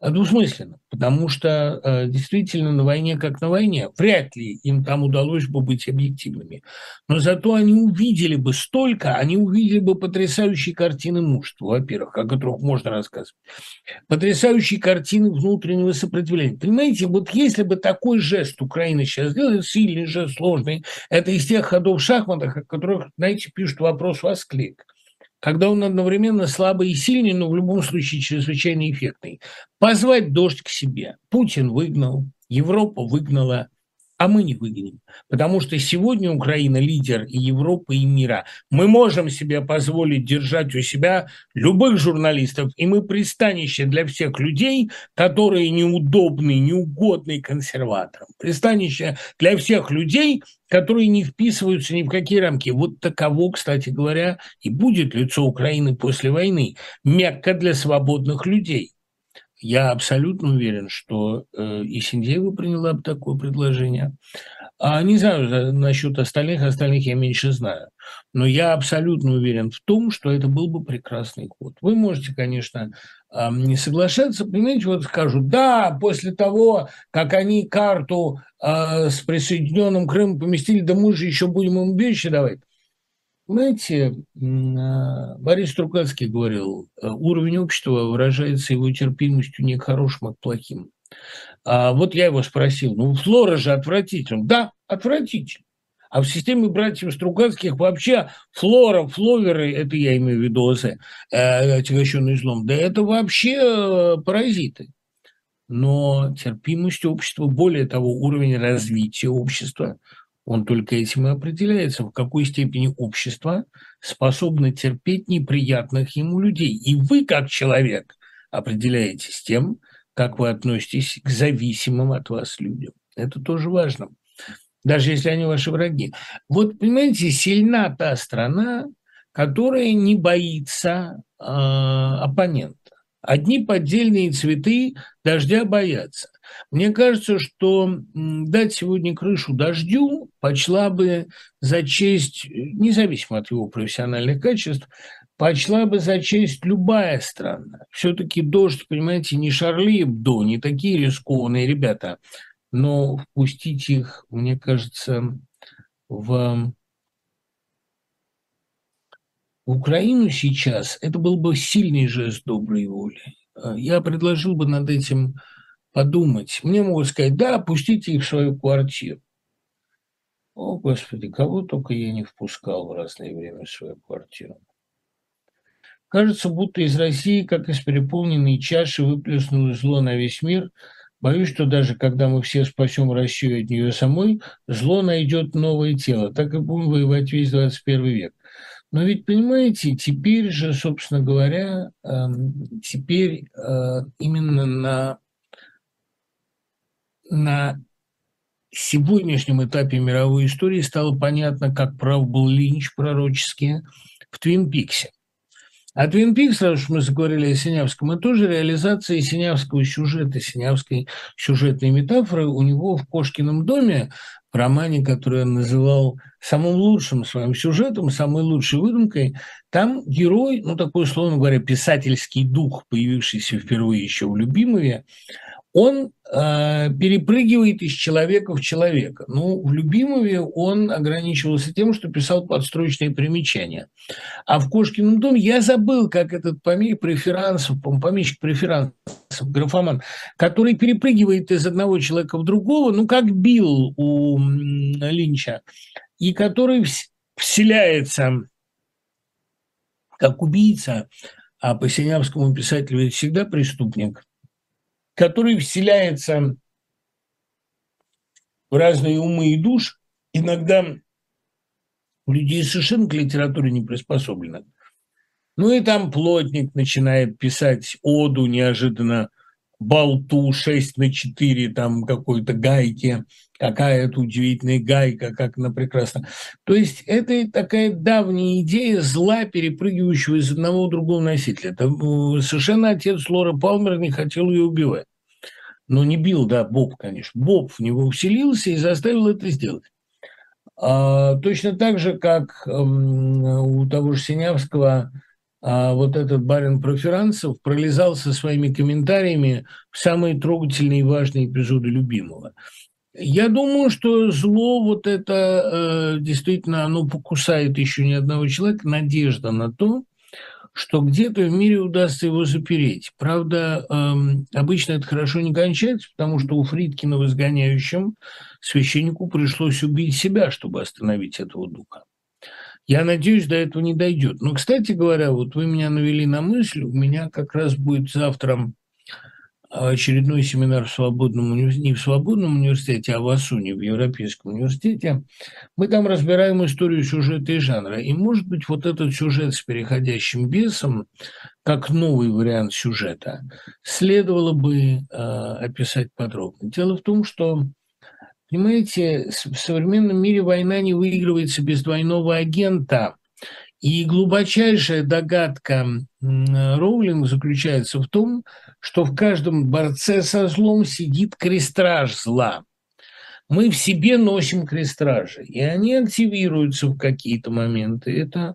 двусмысленно, потому что э, действительно на войне как на войне, вряд ли им там удалось бы быть объективными. Но зато они увидели бы столько, они увидели бы потрясающие картины мужества, во-первых, о которых можно рассказывать, потрясающие картины внутреннего сопротивления. Понимаете, вот если бы такой жест Украина сейчас сделала, сильный жест, сложный, это из тех ходов в шахматах, о которых, знаете, пишут вопрос-восклик когда он одновременно слабый и сильный, но в любом случае чрезвычайно эффектный. Позвать дождь к себе. Путин выгнал, Европа выгнала, а мы не выгоним. Потому что сегодня Украина лидер и Европы, и мира. Мы можем себе позволить держать у себя любых журналистов, и мы пристанище для всех людей, которые неудобны, неугодны консерваторам. Пристанище для всех людей, которые не вписываются ни в какие рамки. Вот таково, кстати говоря, и будет лицо Украины после войны. Мекка для свободных людей. Я абсолютно уверен, что э, и Синдеева приняла бы такое предложение. А не знаю насчет остальных, остальных я меньше знаю. Но я абсолютно уверен в том, что это был бы прекрасный ход. Вы можете, конечно, не соглашаться. Понимаете, вот скажут, да, после того, как они карту э, с присоединенным Крымом поместили, да мы же еще будем им вещи давать. Знаете, а, Борис Стругацкий говорил, э, уровень общества выражается его терпимостью не к хорошим, а к плохим. А вот я его спросил, ну, флора же отвратительна. Да, отвратительно. А в системе братьев Стругацких вообще флора, фловеры, это я имею в виду ОС, э, злом, да это вообще э, паразиты. Но терпимость общества, более того, уровень развития общества – он только этим и определяется, в какой степени общество способно терпеть неприятных ему людей. И вы, как человек, определяетесь тем, как вы относитесь к зависимым от вас людям. Это тоже важно, даже если они ваши враги. Вот, понимаете, сильна та страна, которая не боится э, оппонента. Одни поддельные цветы дождя боятся. Мне кажется, что дать сегодня крышу дождю почла бы за честь, независимо от его профессиональных качеств, почла бы за честь любая страна. Все-таки дождь, понимаете, не Шарли Эбдо, не такие рискованные ребята, но впустить их, мне кажется, в Украину сейчас, это был бы сильный жест доброй воли. Я предложил бы над этим подумать. Мне могут сказать, да, пустите их в свою квартиру. О, Господи, кого только я не впускал в разное время в свою квартиру. Кажется, будто из России, как из переполненной чаши, выплеснулось зло на весь мир. Боюсь, что даже когда мы все спасем Россию от нее самой, зло найдет новое тело. Так и будем воевать весь 21 век. Но ведь, понимаете, теперь же, собственно говоря, эм, теперь э, именно на на сегодняшнем этапе мировой истории стало понятно, как прав был Линч пророчески в «Твин Пиксе». А «Твин Пикс», раз уж мы заговорили о Синявском, это тоже реализация синявского сюжета, синявской сюжетной метафоры. У него в «Кошкином доме» в романе, который он называл самым лучшим своим сюжетом, самой лучшей выдумкой, там герой, ну такой, условно говоря, писательский дух, появившийся впервые еще в «Любимове», он э, перепрыгивает из человека в человека. Ну, в Любимове он ограничивался тем, что писал подстрочные примечания. А в Кошкином доме я забыл, как этот помещик преферансов, помещик преферансов, графоман, который перепрыгивает из одного человека в другого, ну, как Билл у Линча, и который вселяется как убийца, а по синявскому писателю ведь всегда преступник – который вселяется в разные умы и душ, иногда у людей совершенно к литературе не приспособлены. Ну и там плотник начинает писать оду неожиданно болту 6 на 4, там какой-то гайке, какая это удивительная гайка, как она прекрасна. То есть это такая давняя идея зла, перепрыгивающего из одного в другого носителя. Это совершенно отец Лора Палмер не хотел ее убивать. Но не бил, да, Боб, конечно. Боб в него вселился и заставил это сделать. А, точно так же, как у того же Синявского вот этот барин Проферанцев пролезал со своими комментариями в самые трогательные и важные эпизоды любимого. Я думаю, что зло вот это э, действительно, оно покусает еще ни одного человека. Надежда на то, что где-то в мире удастся его запереть. Правда, э, обычно это хорошо не кончается, потому что у Фридкина в изгоняющем священнику пришлось убить себя, чтобы остановить этого духа. Я надеюсь, до этого не дойдет. Но, кстати говоря, вот вы меня навели на мысль, у меня как раз будет завтра очередной семинар в свободном университете, не в свободном университете, а в АСУНе, в Европейском университете. Мы там разбираем историю сюжета и жанра. И, может быть, вот этот сюжет с переходящим бесом, как новый вариант сюжета, следовало бы э, описать подробно. Дело в том, что Понимаете, в современном мире война не выигрывается без двойного агента. И глубочайшая догадка Роулинг заключается в том, что в каждом борце со злом сидит крестраж зла. Мы в себе носим крестражи, и они активируются в какие-то моменты. Это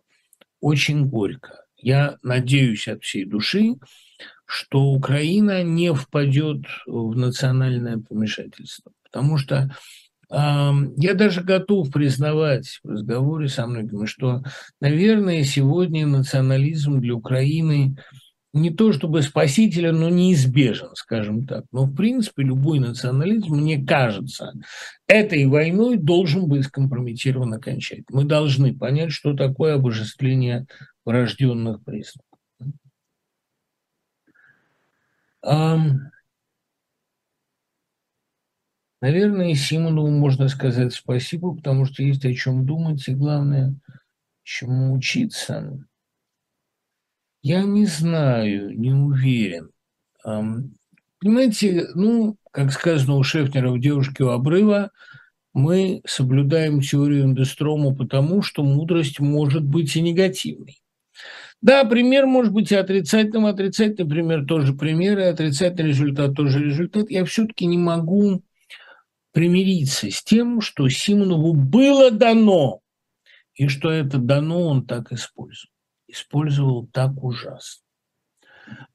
очень горько. Я надеюсь от всей души, что Украина не впадет в национальное помешательство. Потому что я даже готов признавать в разговоре со многими, что, наверное, сегодня национализм для Украины не то чтобы спасителен, но неизбежен, скажем так. Но, в принципе, любой национализм, мне кажется, этой войной должен быть скомпрометирован окончательно. Мы должны понять, что такое обожествление врожденных признаков. Наверное, Симонову можно сказать спасибо, потому что есть о чем думать и, главное, чему учиться. Я не знаю, не уверен. Понимаете, ну, как сказано у Шефнера в «Девушке у обрыва», мы соблюдаем теорию Эндестрома потому, что мудрость может быть и негативной. Да, пример может быть и отрицательным, отрицательный пример тоже пример, и отрицательный результат тоже результат. Я все-таки не могу примириться с тем, что Симонову было дано, и что это дано он так использовал. Использовал так ужасно.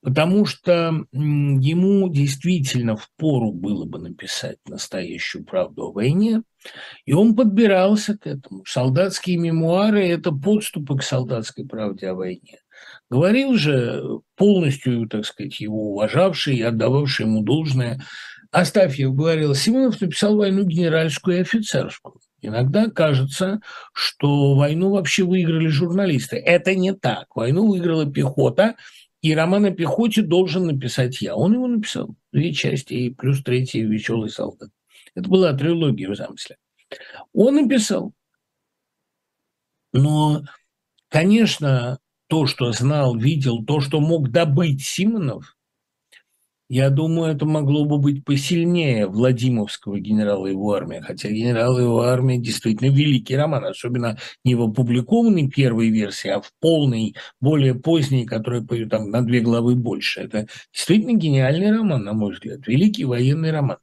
Потому что ему действительно впору было бы написать настоящую правду о войне, и он подбирался к этому. Солдатские мемуары – это подступы к солдатской правде о войне. Говорил же полностью, так сказать, его уважавший и отдававший ему должное Астафьев говорил, Симонов написал войну генеральскую и офицерскую. Иногда кажется, что войну вообще выиграли журналисты. Это не так. Войну выиграла пехота, и роман о пехоте должен написать я. Он его написал. Две части и плюс третий «Веселый солдат». Это была трилогия в замысле. Он написал. Но, конечно, то, что знал, видел, то, что мог добыть Симонов, я думаю, это могло бы быть посильнее Владимировского генерала его армии, хотя генерал его армия действительно великий роман, особенно не в опубликованной первой версии, а в полной, более поздней, которая там на две главы больше. Это действительно гениальный роман, на мой взгляд, великий военный роман.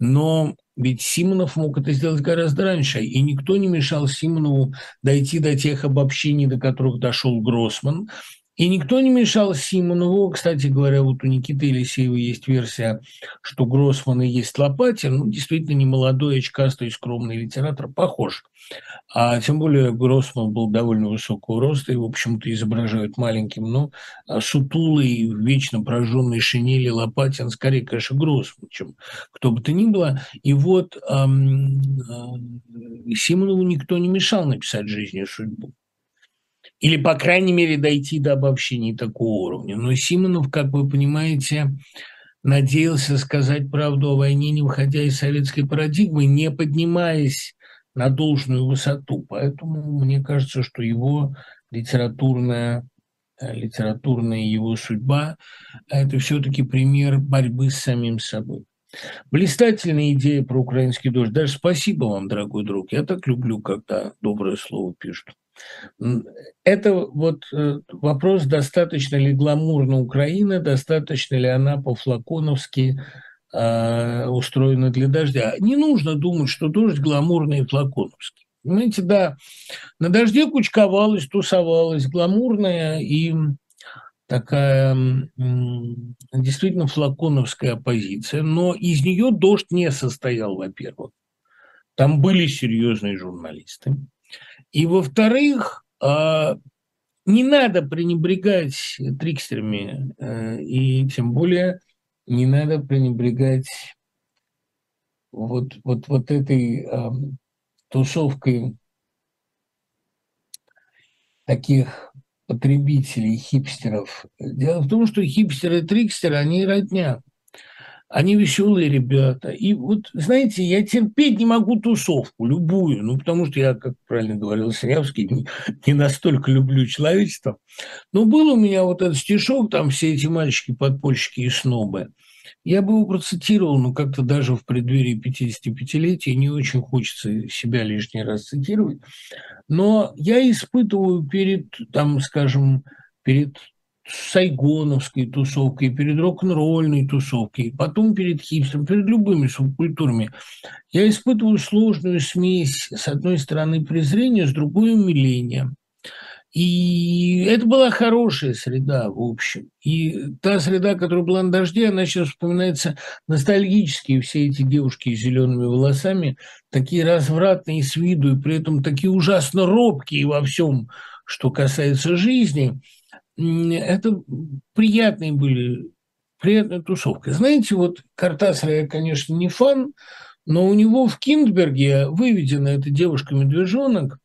Но ведь Симонов мог это сделать гораздо раньше, и никто не мешал Симонову дойти до тех обобщений, до которых дошел Гроссман, и никто не мешал Симонову. Кстати говоря, вот у Никиты Елисеева есть версия, что Гроссман и есть Лопатин. Ну, действительно, не молодой, очкастый, скромный литератор. Похож. А тем более Гроссман был довольно высокого роста и, в общем-то, изображают маленьким, но а, сутулый, вечно прожженный шинели Лопатин, скорее, конечно, Гроссман, чем кто бы то ни было. И вот эм, э, Симонову никто не мешал написать «Жизнь и судьбу» или, по крайней мере, дойти до обобщений такого уровня. Но Симонов, как вы понимаете, надеялся сказать правду о войне, не выходя из советской парадигмы, не поднимаясь на должную высоту. Поэтому мне кажется, что его литературная э, литературная его судьба, это все-таки пример борьбы с самим собой. Блистательная идея про украинский дождь. Даже спасибо вам, дорогой друг. Я так люблю, когда доброе слово пишут. Это вот э, вопрос, достаточно ли гламурна Украина, достаточно ли она по-флаконовски э, устроена для дождя. Не нужно думать, что дождь гламурный и флаконовский. Понимаете, да, на дожде кучковалась, тусовалась, гламурная и такая действительно флаконовская оппозиция, но из нее дождь не состоял, во-первых. Там были серьезные журналисты. И, во-вторых, а, не надо пренебрегать трикстерами, э, и тем более не надо пренебрегать вот, вот, вот этой тусовкой таких потребителей, хипстеров. Дело в том, что хипстеры и трикстеры, они родня. Они веселые ребята. И вот, знаете, я терпеть не могу тусовку, любую. Ну, потому что я, как правильно говорил Сырявский, не, не настолько люблю человечество. Но был у меня вот этот стишок, там все эти мальчики, подпольщики и снобы. Я бы его процитировал, но как-то даже в преддверии 55-летия не очень хочется себя лишний раз цитировать. Но я испытываю перед, там, скажем, перед сайгоновской тусовкой, перед рок-н-ролльной тусовкой, потом перед хипстером, перед любыми субкультурами. Я испытываю сложную смесь, с одной стороны, презрения, с другой – умиления. И это была хорошая среда, в общем. И та среда, которая была на дожде, она сейчас вспоминается ностальгически. Все эти девушки с зелеными волосами, такие развратные с виду, и при этом такие ужасно робкие во всем, что касается жизни – это приятные были, приятная тусовка. Знаете, вот Картасара я, конечно, не фан, но у него в Киндберге выведена эта девушка-медвежонок,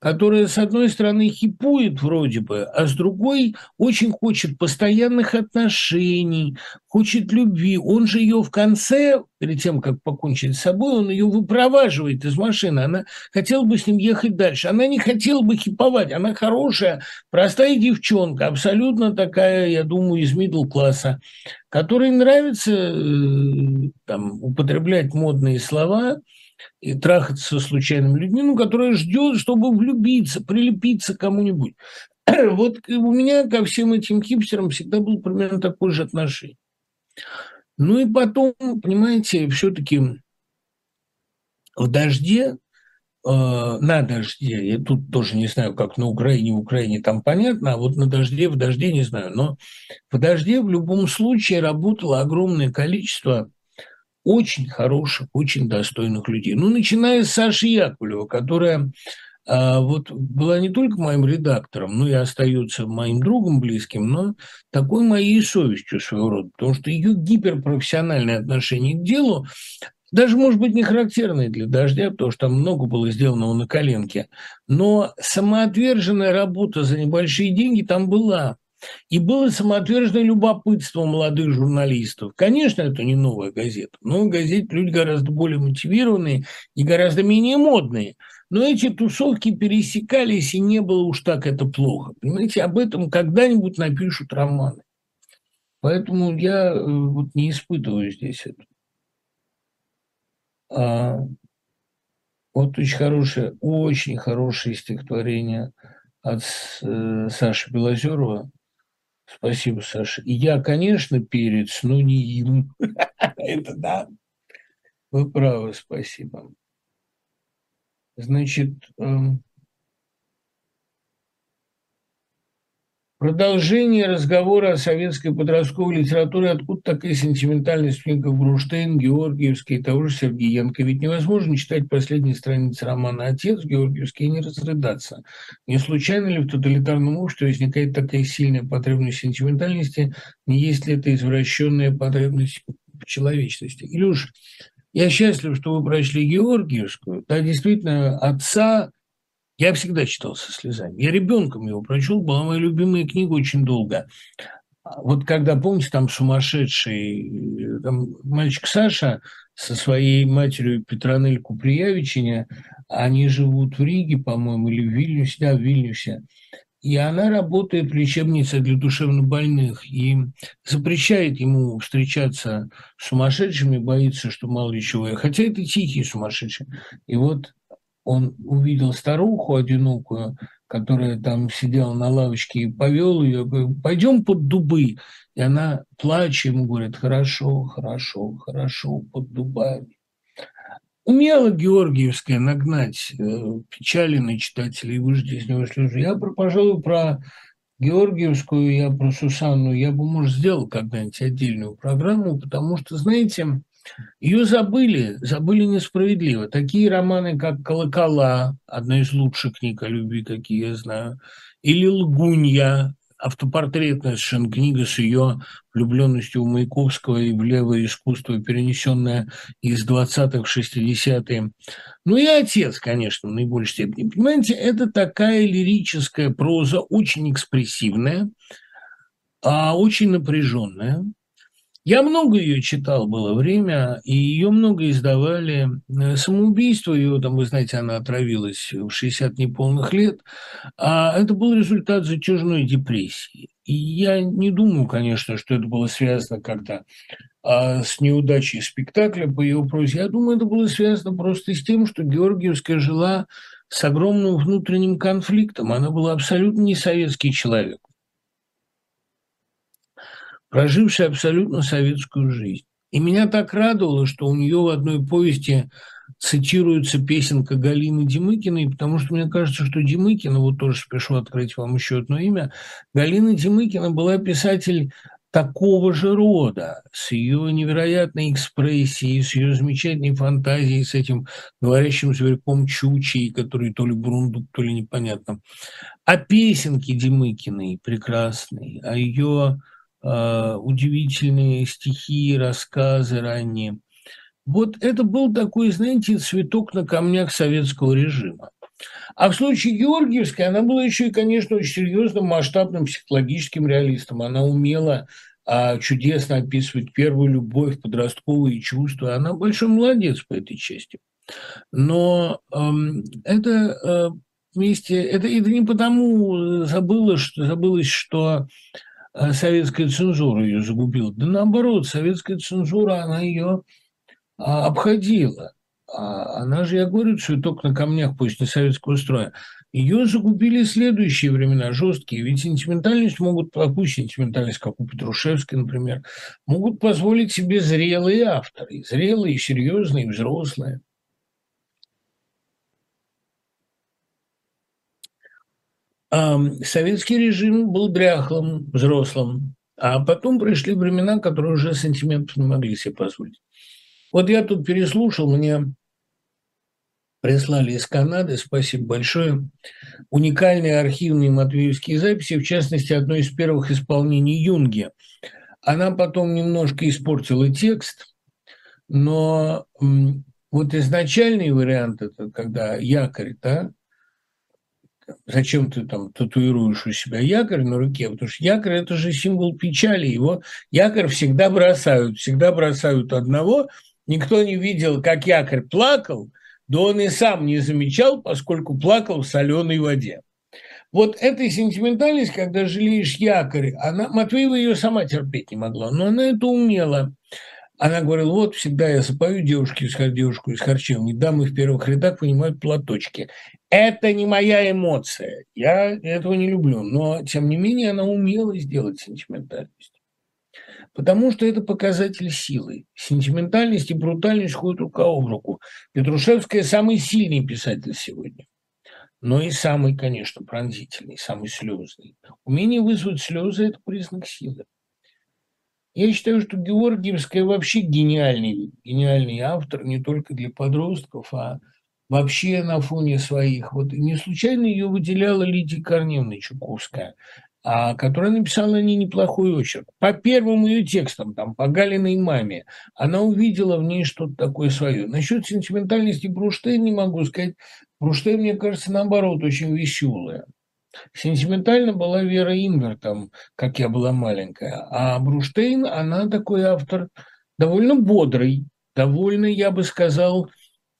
которая, с одной стороны, хипует вроде бы, а с другой очень хочет постоянных отношений, хочет любви. Он же ее в конце, перед тем, как покончить с собой, он ее выпроваживает из машины. Она хотела бы с ним ехать дальше. Она не хотела бы хиповать. Она хорошая, простая девчонка, абсолютно такая, я думаю, из мидл-класса, которой нравится э, там, употреблять модные слова – и трахаться со случайными людьми, ну, которая ждет, чтобы влюбиться, прилепиться к кому-нибудь. Вот у меня ко всем этим хипстерам всегда было примерно такое же отношение. Ну и потом, понимаете, все-таки в дожде, э, на дожде, я тут тоже не знаю, как на Украине, в Украине там понятно, а вот на дожде, в дожде не знаю, но в дожде в любом случае работало огромное количество очень хороших, очень достойных людей. Ну, начиная с Саши Яковлева, которая а, вот была не только моим редактором, но и остается моим другом близким, но такой моей совестью своего рода, потому что ее гиперпрофессиональное отношение к делу даже, может быть, не характерное для «Дождя», потому что там много было сделано на коленке, но самоотверженная работа за небольшие деньги там была. И было самоотверженное любопытство молодых журналистов. Конечно, это не новая газета. но газет люди гораздо более мотивированные и гораздо менее модные. Но эти тусовки пересекались, и не было уж так это плохо. Понимаете, об этом когда-нибудь напишут романы. Поэтому я э, вот не испытываю здесь это. А, вот очень хорошее, очень хорошее стихотворение от э, Саши Белозерова Спасибо, Саша. И я, конечно, перец, но не им. Это да. Вы правы, спасибо. Значит, эм, Продолжение разговора о советской подростковой литературе. Откуда такая сентиментальность Флинка Бруштейн, Георгиевский и того же Сергеенко? Ведь невозможно читать последние страницы романа «Отец» Георгиевский и не разрыдаться. Не случайно ли в тоталитарном обществе возникает такая сильная потребность сентиментальности? Не есть ли это извращенная потребность в человечности? Илюш, я счастлив, что вы прочли Георгиевскую. Да, действительно, отца я всегда читал со слезами. Я ребенком его прочел, была моя любимая книга очень долго. Вот когда, помните, там сумасшедший там, мальчик Саша со своей матерью Петронель Куприявичине, они живут в Риге, по-моему, или в Вильнюсе, да, в Вильнюсе. и она работает в лечебнице для душевнобольных и запрещает ему встречаться с сумасшедшими, боится, что мало ли чего. Хотя это тихий сумасшедший. И вот он увидел старуху одинокую, которая там сидела на лавочке, и повел ее, пойдем под дубы. И она, плача, ему говорит, хорошо, хорошо, хорошо, под дубами. Умела Георгиевская нагнать э, печали на читателей выжать из него слезы. Я, про, пожалуй, про Георгиевскую, я про Сусанну, я бы, может, сделал когда-нибудь отдельную программу, потому что, знаете, ее забыли, забыли несправедливо. Такие романы, как «Колокола», одна из лучших книг о любви, какие я знаю, или «Лгунья», автопортретная совершенно книга с ее влюбленностью в Маяковского и в левое искусство, перенесенное из 20-х в 60-е. Ну и отец, конечно, в наибольшей степени. Понимаете, это такая лирическая проза, очень экспрессивная, а очень напряженная. Я много ее читал, было время, и ее много издавали. Э, самоубийство ее, там, вы знаете, она отравилась в 60 неполных лет, а это был результат затяжной депрессии. И я не думаю, конечно, что это было связано как-то а, с неудачей спектакля по ее просьбе. Я думаю, это было связано просто с тем, что Георгиевская жила с огромным внутренним конфликтом. Она была абсолютно не советский человек прожившая абсолютно советскую жизнь. И меня так радовало, что у нее в одной повести цитируется песенка Галины Демыкиной, потому что мне кажется, что Демыкина, вот тоже спешу открыть вам еще одно имя, Галина Демыкина была писатель такого же рода, с ее невероятной экспрессией, с ее замечательной фантазией, с этим говорящим зверьком Чучей, который то ли Брундук, то ли непонятно. А песенки Демыкиной прекрасные, а ее удивительные стихи, рассказы ранние. Вот это был такой, знаете, цветок на камнях советского режима. А в случае Георгиевской она была еще и, конечно, очень серьезным масштабным психологическим реалистом. Она умела а, чудесно описывать первую любовь, подростковые чувства. Она большой молодец по этой части. Но эм, это э, вместе, это, это не потому забылось, что, забылось, что советская цензура ее загубила. Да наоборот, советская цензура, она ее а, обходила. А она же, я говорю, цветок на камнях, не советского строя. Ее загубили следующие времена, жесткие. Ведь сентиментальность могут, такую сентиментальность, как у Петрушевской, например, могут позволить себе зрелые авторы. Зрелые, серьезные, взрослые. Советский режим был дряхлым, взрослым, а потом пришли времена, которые уже сантиментов не могли себе позволить. Вот я тут переслушал, мне прислали из Канады, спасибо большое, уникальные архивные матвеевские записи, в частности, одно из первых исполнений Юнги. Она потом немножко испортила текст, но вот изначальный вариант, это когда якорь, да, зачем ты там татуируешь у себя якорь на руке, потому что якорь – это же символ печали, его якорь всегда бросают, всегда бросают одного, никто не видел, как якорь плакал, да он и сам не замечал, поскольку плакал в соленой воде. Вот эта сентиментальность, когда жалеешь якорь, она, Матвеева ее сама терпеть не могла, но она это умела. Она говорила, вот всегда я запою девушке, девушку из харчевни, дамы в первых рядах понимают платочки. Это не моя эмоция, я этого не люблю, но тем не менее она умела сделать сентиментальность. Потому что это показатель силы. Сентиментальность и брутальность ходят рука об руку. Петрушевская – самый сильный писатель сегодня но и самый, конечно, пронзительный, самый слезный. Умение вызвать слезы – это признак силы. Я считаю, что Георгиевская вообще гениальный, гениальный автор не только для подростков, а вообще на фоне своих. Вот не случайно ее выделяла Лидия Корневна Чуковская, а, которая написала о ней неплохой очерк. По первым ее текстам, там, по Галиной маме, она увидела в ней что-то такое свое. Насчет сентиментальности Бруштейн не могу сказать. Бруштейн, мне кажется, наоборот, очень веселая. Сентиментально была Вера Инвер, там, как я была маленькая. А Бруштейн, она такой автор довольно бодрый, довольно, я бы сказал,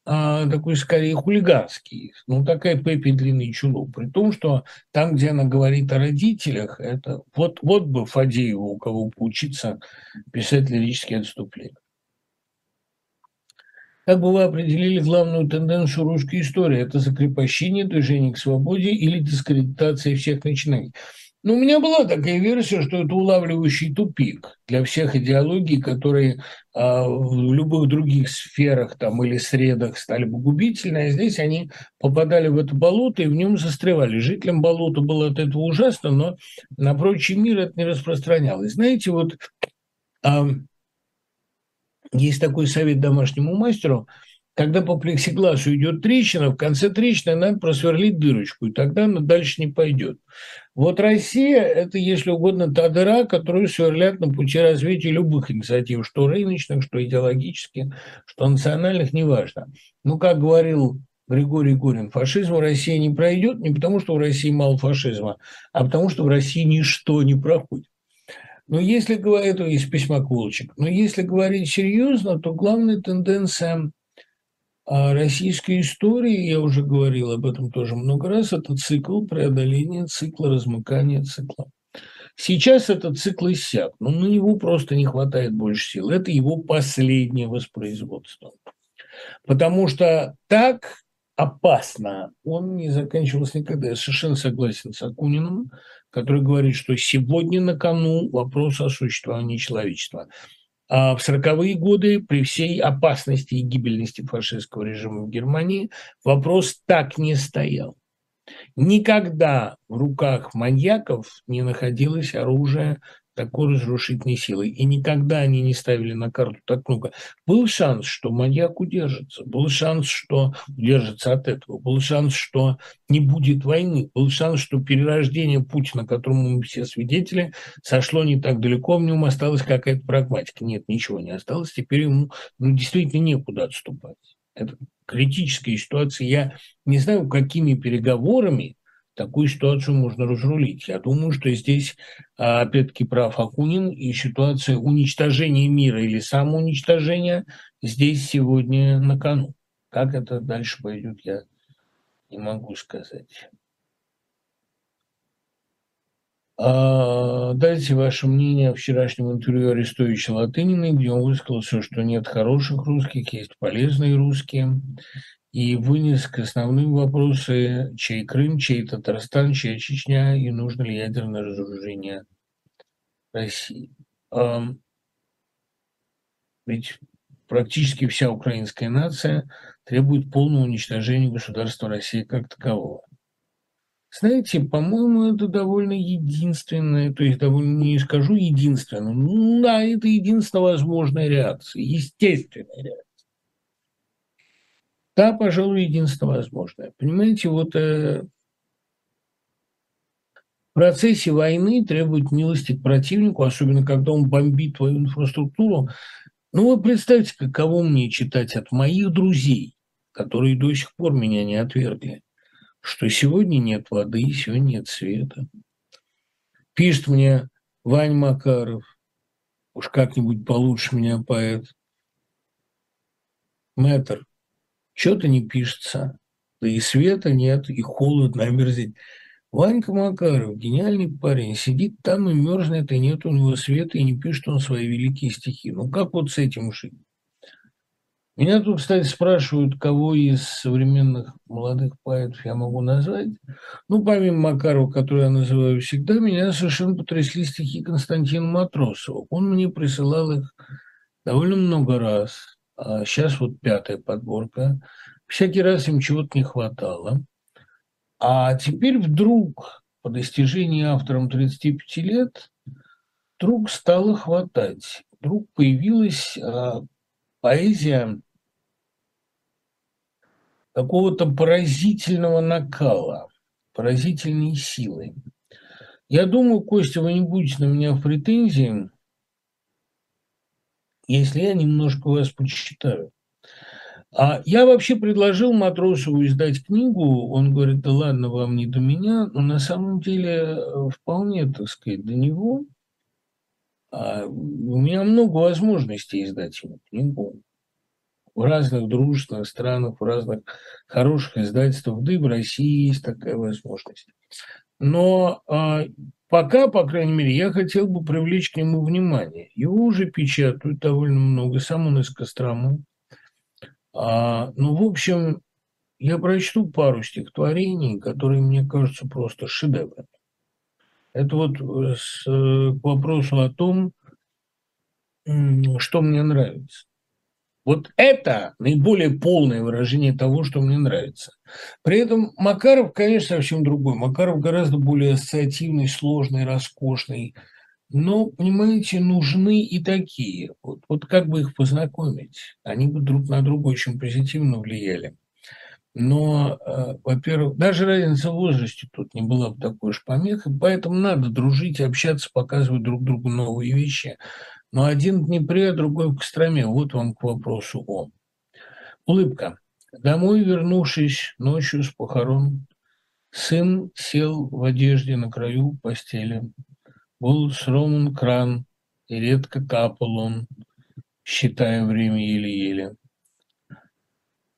а, такой скорее хулиганский. Ну, такая Пеппи длинный чулок. При том, что там, где она говорит о родителях, это вот, вот бы Фадееву, у кого поучиться писать лирические отступления. Как бы вы определили главную тенденцию русской истории? Это закрепощение движения к свободе или дискредитация всех начинаний? Ну, у меня была такая версия, что это улавливающий тупик для всех идеологий, которые а, в любых других сферах там, или средах стали бы губительны, а здесь они попадали в это болото и в нем застревали. Жителям болота было от этого ужасно, но на прочий мир это не распространялось. Знаете, вот а, есть такой совет домашнему мастеру – когда по плексигласу идет трещина, в конце трещины надо просверлить дырочку, и тогда она дальше не пойдет. Вот Россия – это, если угодно, та дыра, которую сверлят на пути развития любых инициатив, что рыночных, что идеологических, что национальных, неважно. Ну, как говорил Григорий Гурин, фашизм в России не пройдет не потому, что в России мало фашизма, а потому, что в России ничто не проходит. Но если говорить, это из письма Кулчик, но если говорить серьезно, то главная тенденция а российской истории, я уже говорил об этом тоже много раз, это цикл преодоления цикла, размыкания цикла. Сейчас этот цикл иссяк, но на него просто не хватает больше сил. Это его последнее воспроизводство. Потому что так опасно он не заканчивался никогда. Я совершенно согласен с Акуниным, который говорит, что сегодня на кону вопрос о существовании человечества. А в 40-е годы при всей опасности и гибельности фашистского режима в Германии вопрос так не стоял. Никогда в руках маньяков не находилось оружие такой разрушительной силой. И никогда они не ставили на карту так много. Был шанс, что маньяк удержится, был шанс, что удержится от этого, был шанс, что не будет войны, был шанс, что перерождение Путина, которому мы все свидетели, сошло не так далеко, в нем осталась какая-то прагматика. Нет, ничего не осталось, теперь ему ну, действительно некуда отступать. Это критическая ситуация. Я не знаю, какими переговорами такую ситуацию можно разрулить. Я думаю, что здесь, а, опять-таки, прав Акунин, и ситуация уничтожения мира или самоуничтожения здесь сегодня на кону. Как это дальше пойдет, я не могу сказать. А, дайте ваше мнение о вчерашнем интервью Арестовича Латыниной, где он высказался, что нет хороших русских, есть полезные русские и вынес к основным вопросы, чей Крым, чей Татарстан, чья Чечня и нужно ли ядерное разоружение России. Ведь практически вся украинская нация требует полного уничтожения государства России как такового. Знаете, по-моему, это довольно единственное, то есть довольно не скажу единственное, ну да, это единственная возможная реакция, естественная реакция. Да, пожалуй, единственное возможное. Понимаете, вот э, в процессе войны требует милости к противнику, особенно когда он бомбит твою инфраструктуру. Ну, вы представьте, каково мне читать от моих друзей, которые до сих пор меня не отвергли, что сегодня нет воды, сегодня нет света. Пишет мне Вань Макаров, уж как-нибудь получше меня поэт. Мэтр, что-то не пишется. Да и света нет, и холодно, омерзить. Ванька Макаров, гениальный парень, сидит там и мерзнет, и нет у него света, и не пишет он свои великие стихи. Ну как вот с этим жить? Меня тут, кстати, спрашивают, кого из современных молодых поэтов я могу назвать. Ну, помимо Макарова, который я называю всегда, меня совершенно потрясли стихи Константина Матросова. Он мне присылал их довольно много раз. А сейчас вот пятая подборка. Всякий раз им чего-то не хватало. А теперь вдруг, по достижении автором 35 лет, вдруг стало хватать. Вдруг появилась а, поэзия какого-то поразительного накала, поразительной силы. Я думаю, Костя, вы не будете на меня в претензии, если я немножко вас почитаю. А я вообще предложил Матросову издать книгу, он говорит, да ладно, вам не до меня, но на самом деле э, вполне, так сказать, до него. А у меня много возможностей издать ему книгу. в разных дружественных странах, в разных хороших издательствах, да и в России есть такая возможность. Но а, пока, по крайней мере, я хотел бы привлечь к нему внимание. Его уже печатают довольно много, сам он из Костромы. А, ну, в общем, я прочту пару стихотворений, которые мне кажутся просто шедеврами. Это вот э, с, э, к вопросу о том, что мне нравится. Вот это наиболее полное выражение того, что мне нравится. При этом Макаров, конечно, совсем другой. Макаров гораздо более ассоциативный, сложный, роскошный. Но, понимаете, нужны и такие. Вот, вот как бы их познакомить? Они бы друг на друга очень позитивно влияли. Но, э, во-первых, даже разница в возрасте тут не была бы такой уж помехой, поэтому надо дружить, общаться, показывать друг другу новые вещи. Но один в Днепре, другой в Костроме. Вот вам к вопросу о. Улыбка. Домой вернувшись ночью с похорон, сын сел в одежде на краю постели. Был сроман кран, и редко капал он, считая время еле-еле.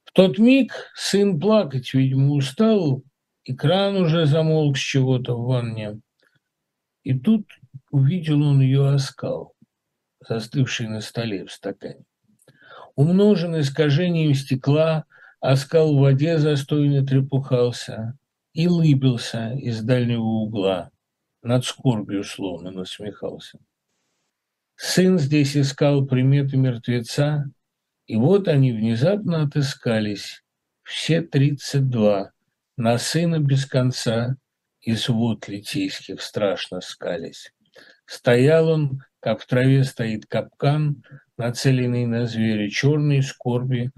В тот миг сын плакать, видимо, устал, и кран уже замолк с чего-то в ванне. И тут увидел он ее оскал застывший на столе в стакане. Умножен искажением стекла, оскал в воде застойно трепухался и лыбился из дальнего угла, над скорбью словно насмехался. Сын здесь искал приметы мертвеца, и вот они внезапно отыскались, все тридцать два, на сына без конца, из вод литейских страшно скались. Стоял он, как в траве стоит капкан, нацеленный на зверя, черной скорби,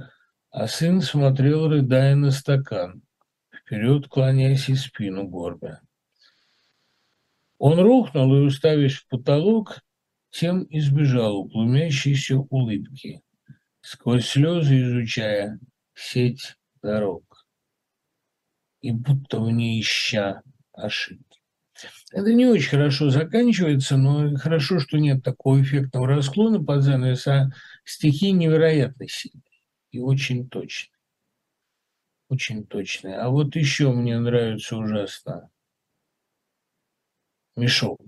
а сын смотрел, рыдая на стакан, вперед клоняясь и спину горбя. Он рухнул и, уставясь в потолок, тем избежал углумящейся улыбки, сквозь слезы изучая сеть дорог и будто в ней ища ошибки. Это не очень хорошо заканчивается, но хорошо, что нет такого эффектного расклона под занавес, а стихи невероятно сильные и очень точные. Очень точные. А вот еще мне нравится ужасно. Мешок.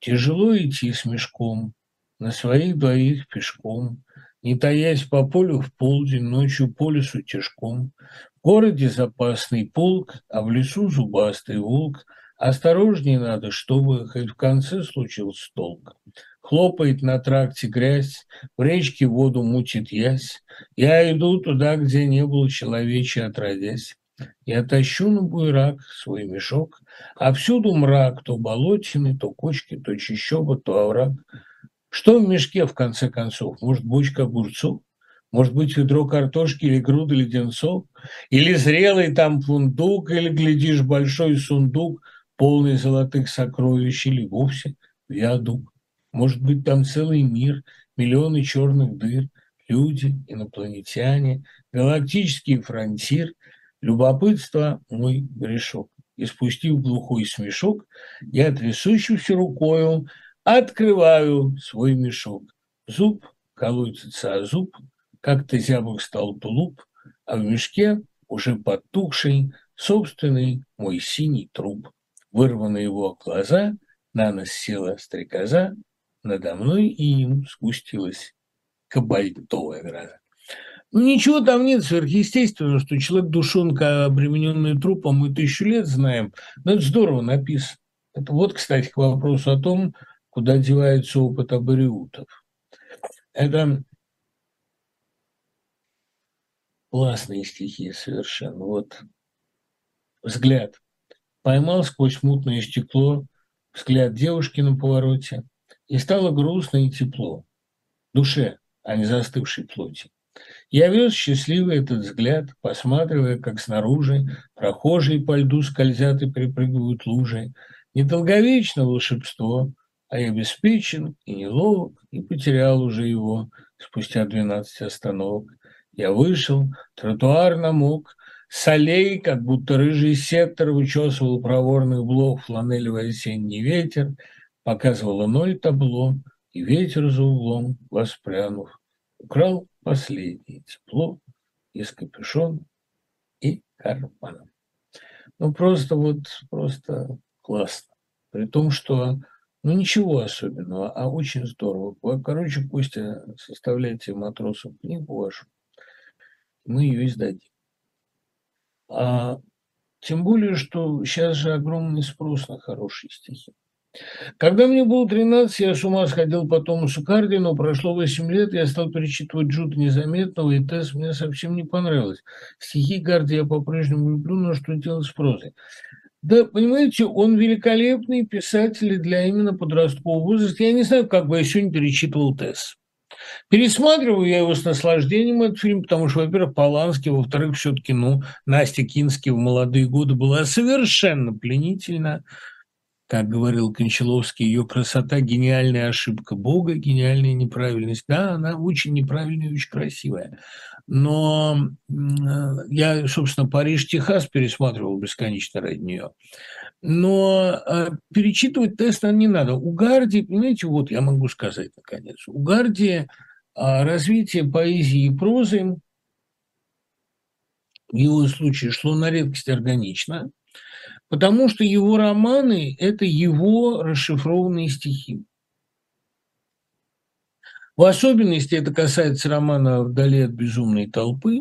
Тяжело идти с мешком, на своих двоих пешком, не таясь по полю в полдень, ночью по лесу тяжком. В городе запасный полк, а в лесу зубастый волк – Осторожнее надо, чтобы хоть в конце случился толк. Хлопает на тракте грязь, в речке воду мутит ясь. Я иду туда, где не был человечий отродясь. Я тащу на буйрак свой мешок, а всюду мрак, то болотины, то кочки, то чищоба, то овраг. Что в мешке, в конце концов? Может, бочка огурцов? Может быть, ведро картошки или груда леденцов? Или зрелый там фундук, или, глядишь, большой сундук – полный золотых сокровищ или вовсе виадук. Может быть, там целый мир, миллионы черных дыр, люди, инопланетяне, галактический фронтир, любопытство – мой грешок. И спустив глухой смешок, я трясущейся рукою открываю свой мешок. Зуб колотится о зуб, как-то зябок стал тулуп, а в мешке уже потухший собственный мой синий труп вырваны его глаза, на нос села стрекоза, надо мной и им спустилась кабальтовая гроза. Ну, ничего там нет сверхъестественного, что человек-душонка, обремененный трупом, мы тысячу лет знаем. Но это здорово написано. Это вот, кстати, к вопросу о том, куда девается опыт абориутов. Это классные стихи совершенно. Вот взгляд поймал сквозь мутное стекло взгляд девушки на повороте, и стало грустно и тепло. Душе, а не застывшей плоти. Я вез счастливый этот взгляд, посматривая, как снаружи прохожие по льду скользят и припрыгивают лужи. Недолговечно волшебство, а я обеспечен и неловок, и потерял уже его спустя двенадцать остановок. Я вышел, тротуар намок, Солей, как будто рыжий сектор, вычесывал проворных блох фланелевый осенний ветер, показывало ноль табло, и ветер за углом, воспрянув, украл последнее тепло из капюшона и кармана. Ну, просто вот, просто классно. При том, что, ну, ничего особенного, а очень здорово. Короче, Костя, составляйте матросам книгу вашу, мы ее издадим. А, тем более, что сейчас же огромный спрос на хорошие стихи. Когда мне было 13, я с ума сходил по Томасу Карди, но прошло 8 лет, я стал перечитывать Джуда Незаметного, и Тесс мне совсем не понравилось. Стихи Карди я по-прежнему люблю, но что делать с прозой? Да, понимаете, он великолепный писатель для именно подросткового возраста. Я не знаю, как бы я сегодня перечитывал Тесс. Пересматриваю я его с наслаждением, этот фильм, потому что, во-первых, Поланский, во-вторых, все-таки, ну, Настя Кински в молодые годы была совершенно пленительна как говорил Кончаловский, ее красота – гениальная ошибка Бога, гениальная неправильность. Да, она очень неправильная и очень красивая. Но я, собственно, Париж-Техас пересматривал бесконечно ради нее. Но э, перечитывать тест не надо. У Гарди, понимаете, вот я могу сказать наконец, у Гарди а, развитие поэзии и прозы в его случае шло на редкость органично – потому что его романы – это его расшифрованные стихи. В особенности это касается романа «Вдали от безумной толпы»,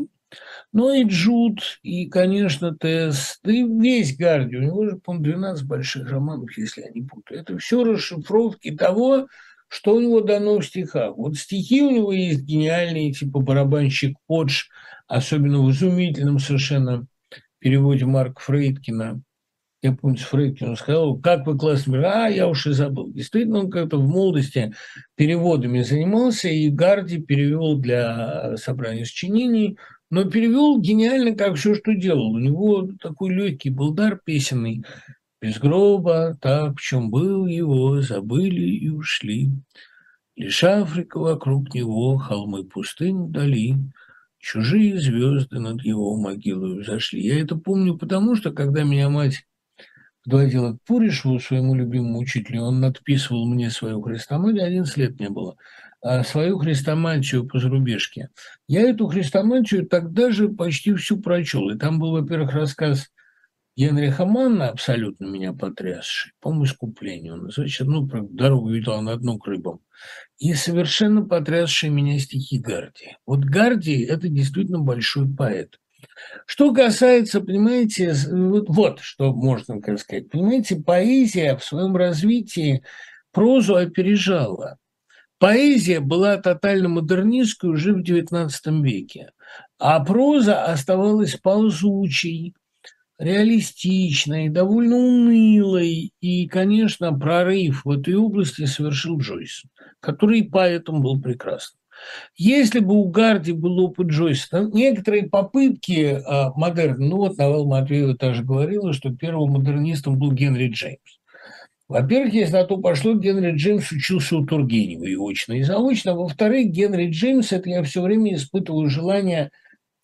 но и Джуд, и, конечно, Тесс, да и весь Гарди, у него же, по-моему, 12 больших романов, если я не путаю. Это все расшифровки того, что у него дано в стихах. Вот стихи у него есть гениальные, типа «Барабанщик Подж», особенно в изумительном совершенно переводе Марка Фрейдкина – я помню, Фрейкин сказал, как вы классно, а, я уж и забыл. Действительно, он как-то в молодости переводами занимался, и Гарди перевел для собрания сочинений, но перевел гениально, как все, что делал. У него такой легкий был дар песенный. Без гроба, так, в чем был его, забыли и ушли. Лишь Африка вокруг него, холмы пустынь вдали, чужие звезды над его могилой взошли. Я это помню потому, что когда меня мать Доводила к Пуришеву, своему любимому учителю, он надписывал мне свою хрестоматию, 11 лет не было, а свою хрестоматию по зарубежке. Я эту хрестоматию тогда же почти всю прочел. И там был, во-первых, рассказ Генриха Манна, абсолютно меня потрясший, по-моему, искупление. Он называется, ну, про дорогу видал на дно к рыбам. И совершенно потрясшие меня стихи Гарди. Вот Гарди – это действительно большой поэт. Что касается, понимаете, вот, вот что можно сказать. Понимаете, поэзия в своем развитии прозу опережала. Поэзия была тотально модернистской уже в XIX веке, а проза оставалась ползучей, реалистичной, довольно унылой. И, конечно, прорыв в этой области совершил Джойс, который поэтому был прекрасным. Если бы у Гарди был опыт Джойса, некоторые попытки а, модерна, ну вот Навал Матвеева также говорила, что первым модернистом был Генри Джеймс. Во-первых, если на то пошло, Генри Джеймс учился у Тургенева и очно, и заочно. Во-вторых, Генри Джеймс, это я все время испытываю желание,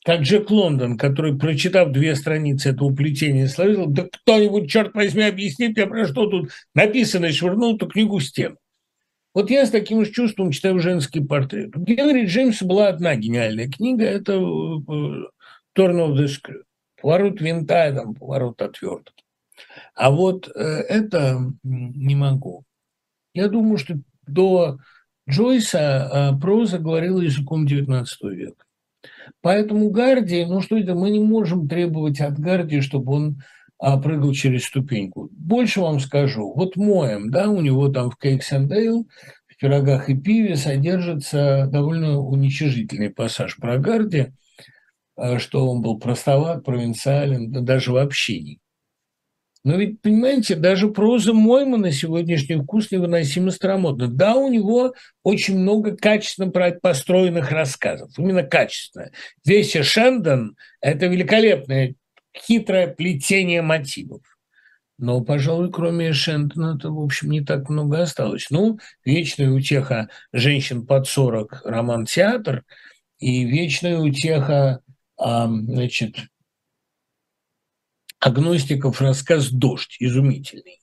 как Джек Лондон, который, прочитав две страницы этого плетения, словил, да кто-нибудь, черт возьми, объяснит мне, про что тут написано, и швырнул эту книгу в стену. Вот я с таким же чувством читаю женский портрет. У Генри Джеймса была одна гениальная книга, это «Turn of the Screw». Поворот винта, там, поворот отвертки. А вот э, это не могу. Я думаю, что до Джойса э, проза говорила языком XIX века. Поэтому Гарди, ну что это, мы не можем требовать от Гарди, чтобы он а, прыгал через ступеньку. Больше вам скажу. Вот Моем, да, у него там в Кейкс в пирогах и пиве содержится довольно уничижительный пассаж про Гарди, а, что он был простоват, провинциален, да даже в общении. Но ведь, понимаете, даже проза Мойма на сегодняшний вкус невыносимо старомодна. Да, у него очень много качественно построенных рассказов, именно качественно. Весь Шендон – это великолепная хитрое плетение мотивов. Но, пожалуй, кроме Шентона-то, в общем, не так много осталось. Ну, вечная утеха женщин под 40 роман-театр и вечная утеха, а, значит, агностиков рассказ «Дождь» изумительный.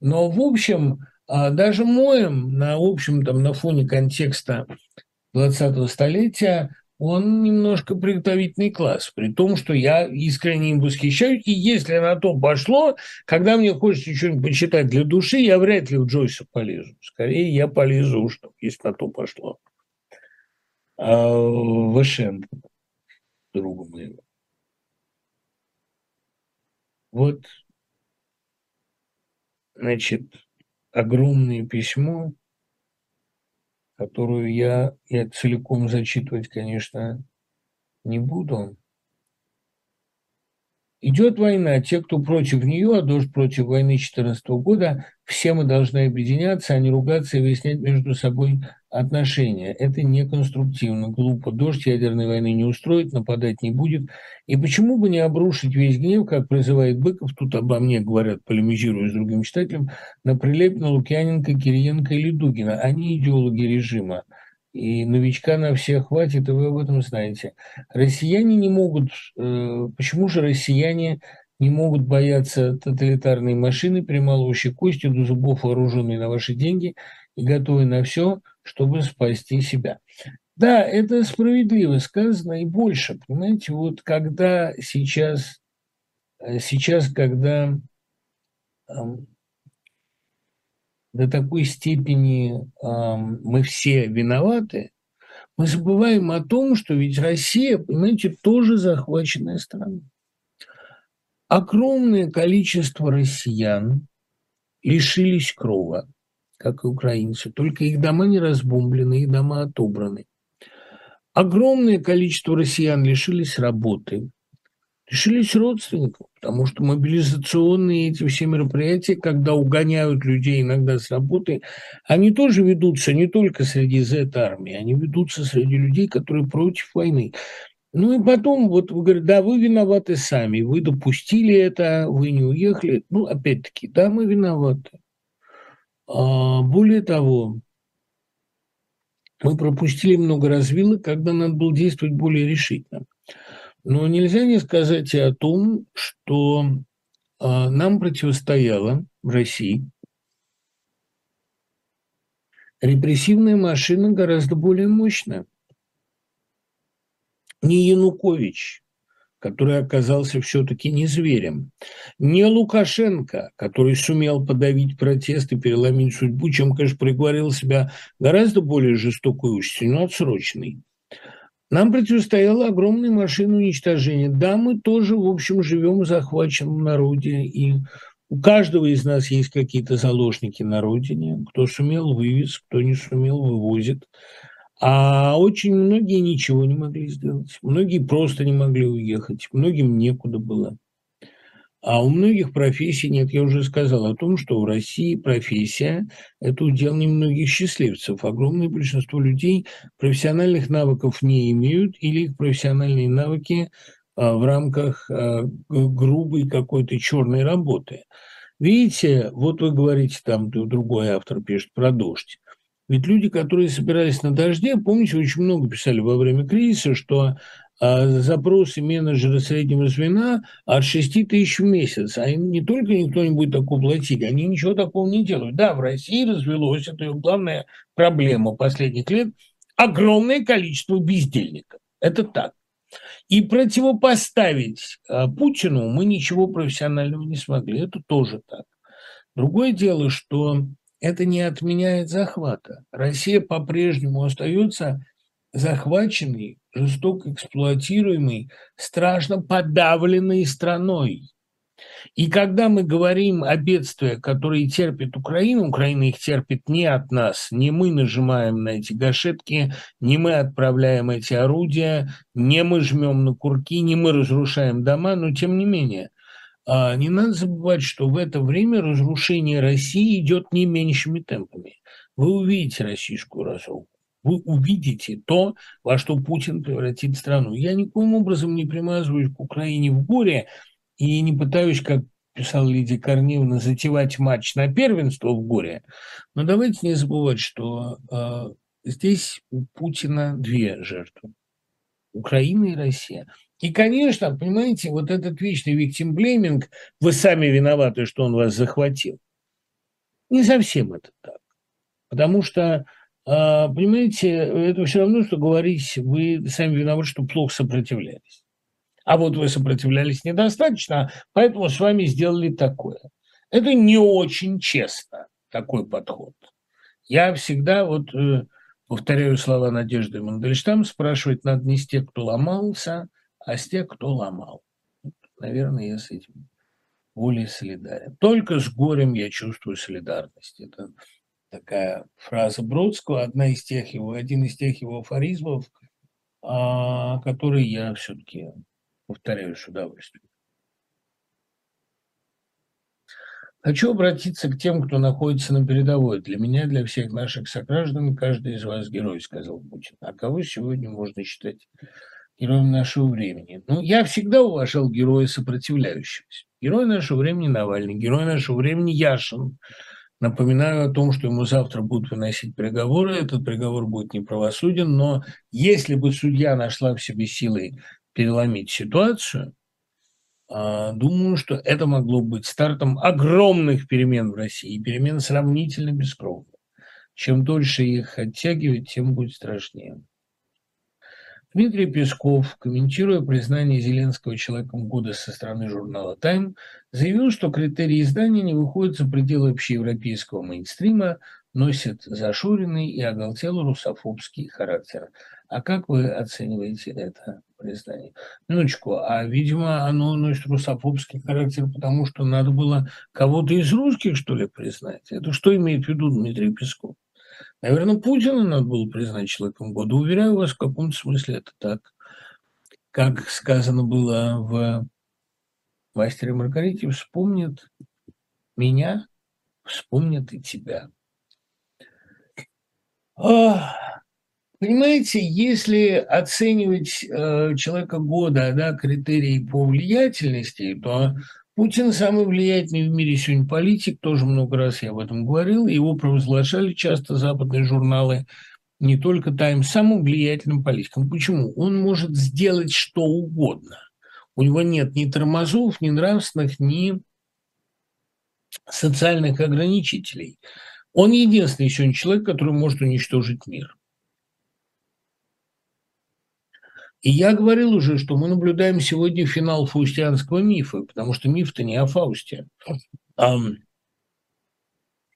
Но, в общем, а, даже моем на общем там на фоне контекста 20-го столетия, он немножко приготовительный класс, при том, что я искренне им восхищаюсь, и если на то пошло, когда мне хочется что-нибудь почитать для души, я вряд ли в Джойса полезу. Скорее, я полезу, что если на то пошло. А в Эшен, другу моего. Вот, значит, огромное письмо, которую я, я целиком зачитывать, конечно, не буду. Идет война, те, кто против нее, а дождь против войны 2014 года, все мы должны объединяться, а не ругаться и выяснять между собой отношения. Это неконструктивно, глупо. Дождь ядерной войны не устроит, нападать не будет. И почему бы не обрушить весь гнев, как призывает Быков, тут обо мне говорят, полемизируя с другим читателем, на Прилепина, Лукьяненко, Кириенко или Дугина. Они идеологи режима. И новичка на всех хватит, и вы об этом знаете. Россияне не могут... Э, почему же россияне не могут бояться тоталитарной машины, прималывающей кости до зубов, вооруженной на ваши деньги и готовой на все, чтобы спасти себя. Да, это справедливо сказано и больше. Понимаете, вот когда сейчас, э, сейчас когда эм, до такой степени эм, мы все виноваты, мы забываем о том, что ведь Россия, понимаете, тоже захваченная страна. Огромное количество россиян лишились крова как и украинцы, только их дома не разбомблены, их дома отобраны. Огромное количество россиян лишились работы, лишились родственников, потому что мобилизационные эти все мероприятия, когда угоняют людей иногда с работы, они тоже ведутся не только среди Z-армии, они ведутся среди людей, которые против войны. Ну и потом, вот вы говорите, да, вы виноваты сами, вы допустили это, вы не уехали. Ну, опять-таки, да, мы виноваты. А, более того, мы пропустили много развилок, когда надо было действовать более решительно. Но нельзя не сказать и о том, что а, нам противостояла в России репрессивная машина гораздо более мощная. Не Янукович, который оказался все-таки не зверем. Не Лукашенко, который сумел подавить протест и переломить судьбу, чем, конечно, приговорил себя гораздо более жестокой участью, но отсрочной. Нам противостояла огромная машина уничтожения. Да, мы тоже, в общем, живем в захваченном народе, и у каждого из нас есть какие-то заложники на родине. Кто сумел, вывез, кто не сумел, вывозит. А очень многие ничего не могли сделать. Многие просто не могли уехать. Многим некуда было. А у многих профессий нет. Я уже сказал о том, что в России профессия – это удел немногих счастливцев. Огромное большинство людей профессиональных навыков не имеют или их профессиональные навыки а, в рамках а, грубой какой-то черной работы. Видите, вот вы говорите, там другой автор пишет про дождь. Ведь люди, которые собирались на дожде, помните, очень много писали во время кризиса, что а, запросы менеджера среднего звена от 6 тысяч в месяц. А им не только никто не будет такого платить, они ничего такого не делают. Да, в России развелось, это главная проблема последних лет, огромное количество бездельников. Это так. И противопоставить а, Путину мы ничего профессионального не смогли. Это тоже так. Другое дело, что это не отменяет захвата. Россия по-прежнему остается захваченной, жестоко эксплуатируемой, страшно подавленной страной. И когда мы говорим о бедствиях, которые терпит Украина, Украина их терпит не от нас, не мы нажимаем на эти гашетки, не мы отправляем эти орудия, не мы жмем на курки, не мы разрушаем дома, но тем не менее – не надо забывать, что в это время разрушение России идет не меньшими темпами. Вы увидите российскую разруху. Вы увидите то, во что Путин превратит страну. Я никоим образом не примазываюсь к Украине в горе и не пытаюсь, как писал Лидия Корниловна, затевать матч на первенство в горе. Но давайте не забывать, что э, здесь у Путина две жертвы. Украина и Россия. И, конечно, понимаете, вот этот вечный виктимблейминг, вы сами виноваты, что он вас захватил. Не совсем это так. Потому что А, понимаете, это все равно, что говорить, вы сами виноваты, что плохо сопротивлялись. А вот вы сопротивлялись недостаточно, поэтому с вами сделали такое. Это не очень честно, такой подход. Я всегда вот э, повторяю слова Надежды Мандельштам, спрашивать надо не с тех, кто ломался, а с тех, кто ломал. Наверное, я с этим более солидарен. Только с горем я чувствую солидарность. Это такая фраза Бродского, одна из тех его, один из тех его афоризмов, а, который я все-таки повторяю с удовольствием. Хочу обратиться к тем, кто находится на передовой. Для меня, для всех наших сограждан, каждый из вас герой, сказал Путин. А кого сегодня можно считать героем нашего времени? Ну, я всегда уважал героя сопротивляющегося. Герой нашего времени Навальный, герой нашего времени Яшин. Напоминаю о том, что ему завтра будут выносить приговоры. Этот приговор будет неправосуден, но если бы судья нашла в себе силы переломить ситуацию, а, думаю, что это могло быть стартом огромных перемен в России, перемен сравнительно бескровных. Чем дольше их оттягивать, тем будет страшнее. Дмитрий Песков, комментируя признание Зеленского человеком года со стороны журнала «Тайм», заявил, что критерии издания не выходят за пределы общеевропейского мейнстрима, носят зашуренный и оголтело русофобский характер. А как вы оцениваете это признание? Минуточку, а, видимо, оно носит русофобский характер, потому что надо было кого-то из русских, что ли, признать? Это что имеет в виду Дмитрий Песков? Наверное, Путина надо было признать человеком года. Уверяю вас, в каком-то смысле это так. Как сказано было в «Мастере Маргарите», вспомнят меня, вспомнят и тебя. Понимаете, если оценивать э, человека года, да, критерии по влиятельности, то Путин самый влиятельный в мире сегодня политик, тоже много раз я об этом говорил, его провозглашали часто западные журналы, не только «Таймс», самым влиятельным политиком. Почему? Он может сделать что угодно. У него нет ни тормозов, ни нравственных, ни социальных ограничителей. Он единственный сегодня человек, который может уничтожить мир. И я говорил уже, что мы наблюдаем сегодня финал фаустианского мифа, потому что миф-то не о Фаусте.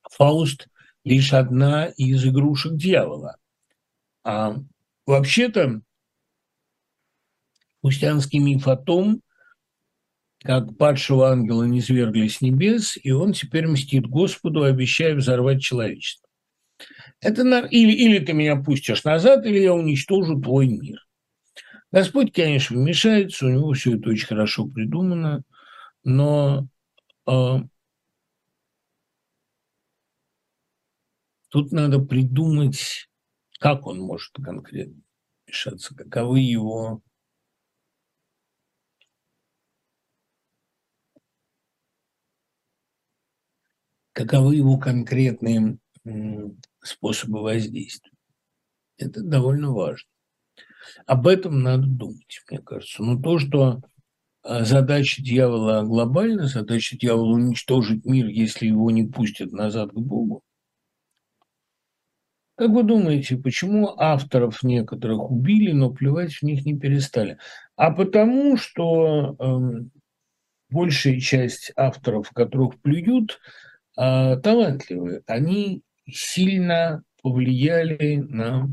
Фауст – лишь одна из игрушек дьявола. А вообще-то фаустианский миф о том, как падшего ангела не свергли с небес, и он теперь мстит Господу, обещая взорвать человечество. Это на... или, или ты меня пустишь назад, или я уничтожу твой мир. Господь, конечно, вмешается, у него все это очень хорошо придумано, но э, тут надо придумать, как он может конкретно вмешаться, каковы его каковы его конкретные способы воздействия. Это довольно важно. Об этом надо думать, мне кажется. Но то, что а, задача дьявола глобальна, задача дьявола уничтожить мир, если его не пустят назад к Богу. Как вы думаете, почему авторов некоторых убили, но плевать в них не перестали? А потому что э, большая часть авторов, которых плюют, э, талантливые. Они сильно повлияли на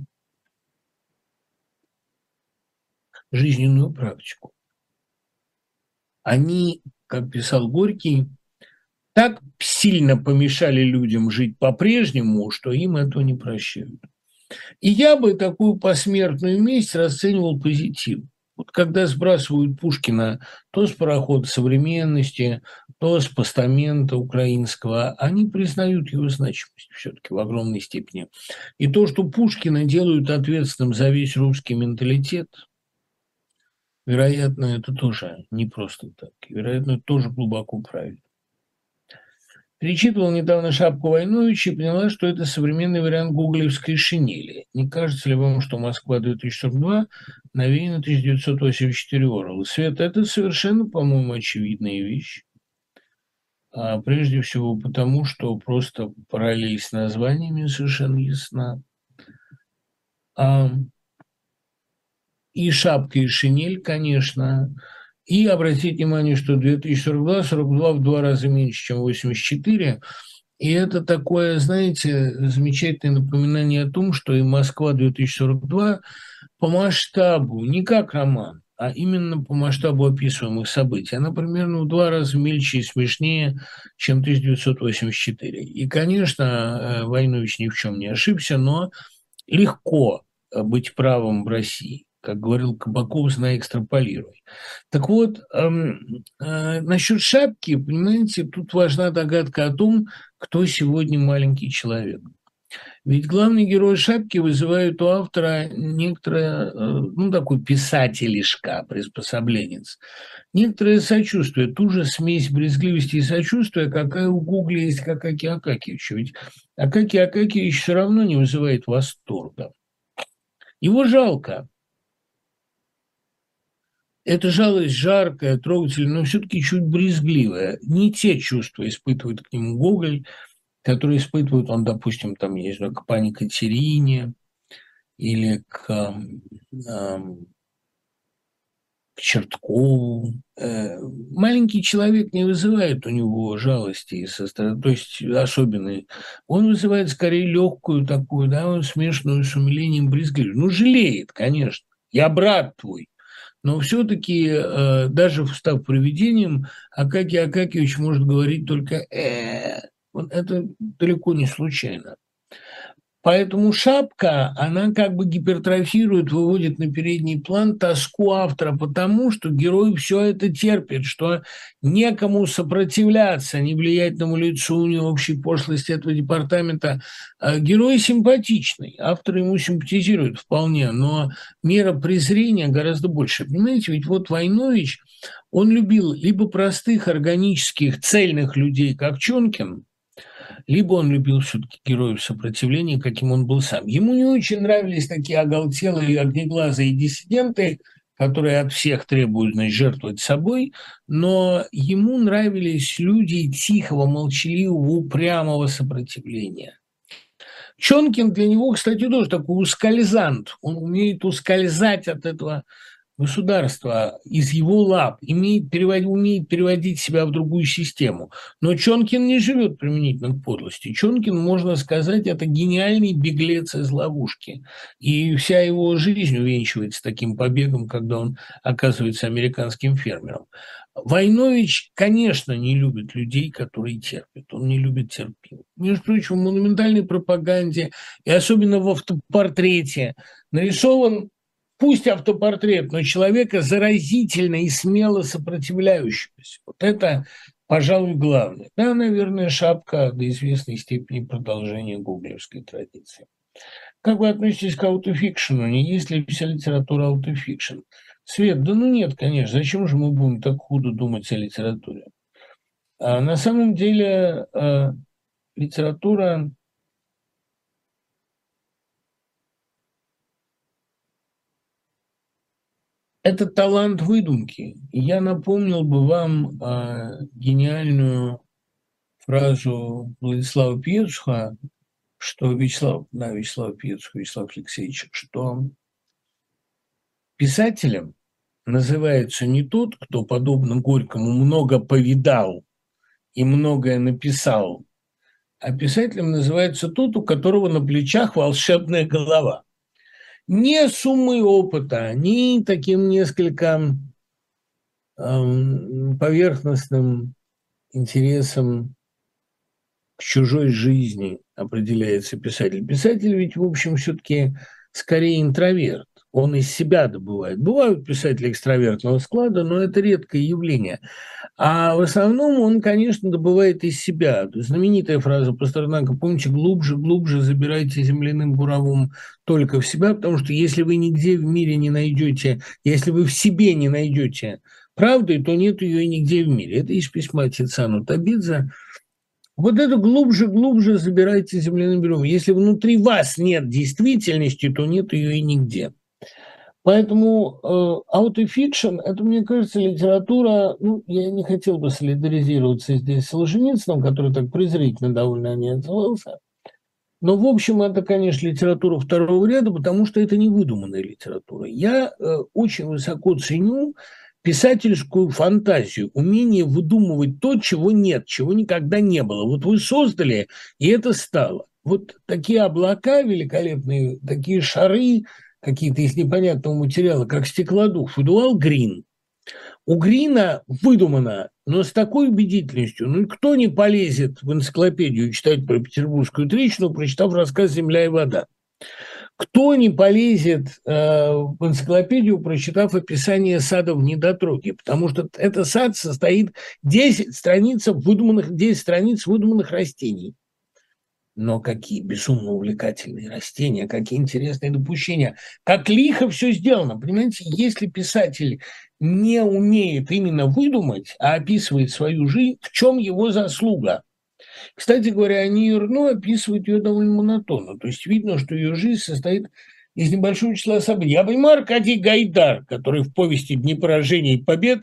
жизненную практику. Они, как писал Горький, так сильно помешали людям жить по-прежнему, что им этого не прощают. И я бы такую посмертную месть расценивал позитивно. Вот когда сбрасывают Пушкина то с парохода современности, то с постамента украинского, они признают его значимость все-таки в огромной степени. И то, что Пушкина делают ответственным за весь русский менталитет – Вероятно, это тоже не просто так. Вероятно, это тоже глубоко правильно. Перечитывал недавно шапку Войновича и поняла, что это современный вариант гуглевской шинели. Не кажется ли вам, что Москва 2042 навеяна 1984 Орла? Свет, это совершенно, по-моему, очевидная вещь. А прежде всего потому, что просто параллель с названиями совершенно ясна. И шапка, и шинель, конечно. И обратите внимание, что 2042, 42 в два раза меньше, чем 84. И это такое, знаете, замечательное напоминание о том, что и Москва-2042 по масштабу, не как роман, а именно по масштабу описываемых событий. Она примерно в два раза мельче и смешнее, чем 1984. И, конечно, э, Войнович ни в чем не ошибся, но легко быть правым в России. Как говорил Кабаков, знай, экстраполируй. Так вот, эм, э, насчет шапки, понимаете, тут важна догадка о том, кто сегодня маленький человек. Ведь главный герой шапки вызывает у автора некоторое, э, ну, такой писателишка, приспособленец, некоторое сочувствие, ту же смесь брезгливости и сочувствия, какая у Гугля есть к Акаке Акакевичу. Ведь Акаки Акакевич все равно не вызывает восторга. Его жалко. Эта жалость жаркая, трогательная, но все-таки чуть брезгливая. Не те чувства испытывает к нему Гоголь, которые испытывает он, допустим, там, я не знаю, к пане Катерине или к, э, к Черткову. Э, маленький человек не вызывает у него жалости и сострадания, то есть особенной. Он вызывает скорее легкую такую, да, смешанную с умилением брезгливость. Ну, жалеет, конечно. Я брат твой. Но все-таки, э, даже став привидением, Акакий Акакевич может говорить только э, вот это далеко не случайно. Поэтому шапка, она как бы гипертрофирует, выводит на передний план тоску автора, потому что герой все это терпит, что некому сопротивляться не влиятельному лицу, не общей пошлости этого департамента. А герой симпатичный, автор ему симпатизирует вполне, но мера презрения гораздо больше. Понимаете, ведь вот Войнович, он любил либо простых органических цельных людей, как Чонкин, либо он любил все-таки героев сопротивления, каким он был сам. Ему не очень нравились такие оголтелые, огнеглазые диссиденты, которые от всех требуют значит, жертвовать собой, но ему нравились люди тихого, молчаливого, упрямого сопротивления. Чонкин для него, кстати, тоже такой ускользант. Он умеет ускользать от этого государство из его лап имеет, перевод, умеет переводить себя в другую систему. Но Чонкин не живет применительно к подлости. Чонкин, можно сказать, это гениальный беглец из ловушки. И вся его жизнь увенчивается таким побегом, когда он оказывается американским фермером. Войнович, конечно, не любит людей, которые терпят. Он не любит терпимых. Между прочим, в монументальной пропаганде и особенно в автопортрете нарисован пусть автопортрет, но человека заразительно и смело сопротивляющегося. Вот это, пожалуй, главное. Да, наверное, шапка до известной степени продолжения гуглевской традиции. Как вы относитесь к autofiction у? Не есть ли вся литература autofiction? Свет, да ну нет, конечно. Зачем же мы будем так худо думать о литературе? А на самом деле э, литература это талант выдумки. Я напомнил бы вам э, гениальную фразу Владислава Пьецуха, что Вячеслав, да, Вячеслав Пьецух, Вячеслав Алексеевич, что писателем называется не тот, кто, подобно Горькому, много повидал и многое написал, а писателем называется тот, у которого на плечах волшебная голова не суммой опыта, не таким несколько эм, поверхностным интересом к чужой жизни определяется писатель. Писатель ведь, в общем, все-таки скорее интроверт. Он из себя добывает. Бывают писатели экстравертного склада, но это редкое явление. А в основном он, конечно, добывает из себя. Знаменитая фраза Пастернака, помните, глубже, глубже забирайте земляным буровым только в себя, потому что если вы нигде в мире не найдете, если вы в себе не найдете правды, то нет ее и нигде в мире. Это из письма Тициану Табидзе. Вот это глубже, глубже забирайте земляным буровым. Если внутри вас нет действительности, то нет ее и нигде. Поэтому э, это, мне кажется, литература, ну, я не хотел бы солидаризироваться здесь с Солженицыным, который так презрительно довольно о ней отзывался, Но, в общем, это, конечно, литература второго ряда, потому что это не выдуманная литература. Я э, очень высоко ценю писательскую фантазию, умение выдумывать то, чего нет, чего никогда не было. Вот вы создали, и это стало. Вот такие облака великолепные, такие шары какие-то из непонятного материала, как стеклодух, выдувал Грин. У Грина выдумано, но с такой убедительностью, ну, кто не полезет в энциклопедию читать про Петербургскую трещину, прочитав рассказ «Земля и вода». Кто не полезет э, в энциклопедию, прочитав описание сада в недотроге, потому что этот сад состоит 10 страниц выдуманных, 10 страниц выдуманных растений – но какие безумно увлекательные растения, какие интересные допущения, как лихо все сделано. Понимаете, если писатель не умеет именно выдумать, а описывает свою жизнь, в чем его заслуга? Кстати говоря, они ну, описывают ее довольно монотонно. То есть видно, что ее жизнь состоит из небольшого числа событий. Я понимаю Аркадий Гайдар, который в повести «Дни поражений и побед»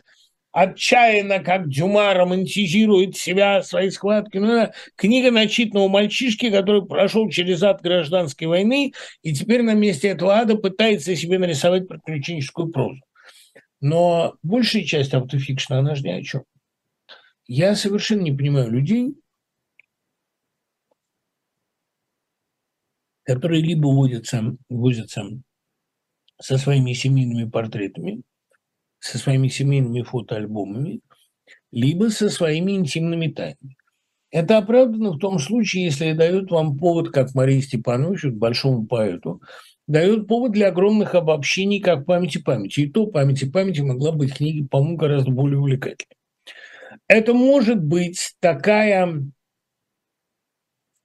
отчаянно, как Дюма, романтизирует себя, свои схватки. Ну, это книга начитанного мальчишки, который прошел через ад гражданской войны и теперь на месте этого ада пытается себе нарисовать приключенческую прозу. Но большая часть автофикшна, она же ни о чем. Я совершенно не понимаю людей, которые либо возятся, возятся со своими семейными портретами, со своими семейными фотоальбомами, либо со своими интимными тайнами. Это оправдано в том случае, если дают вам повод, как Марии Степановичу, большому поэту, дает повод для огромных обобщений, как памяти памяти. И то памяти памяти могла быть книга, по-моему, гораздо более увлекательной. Это может быть такая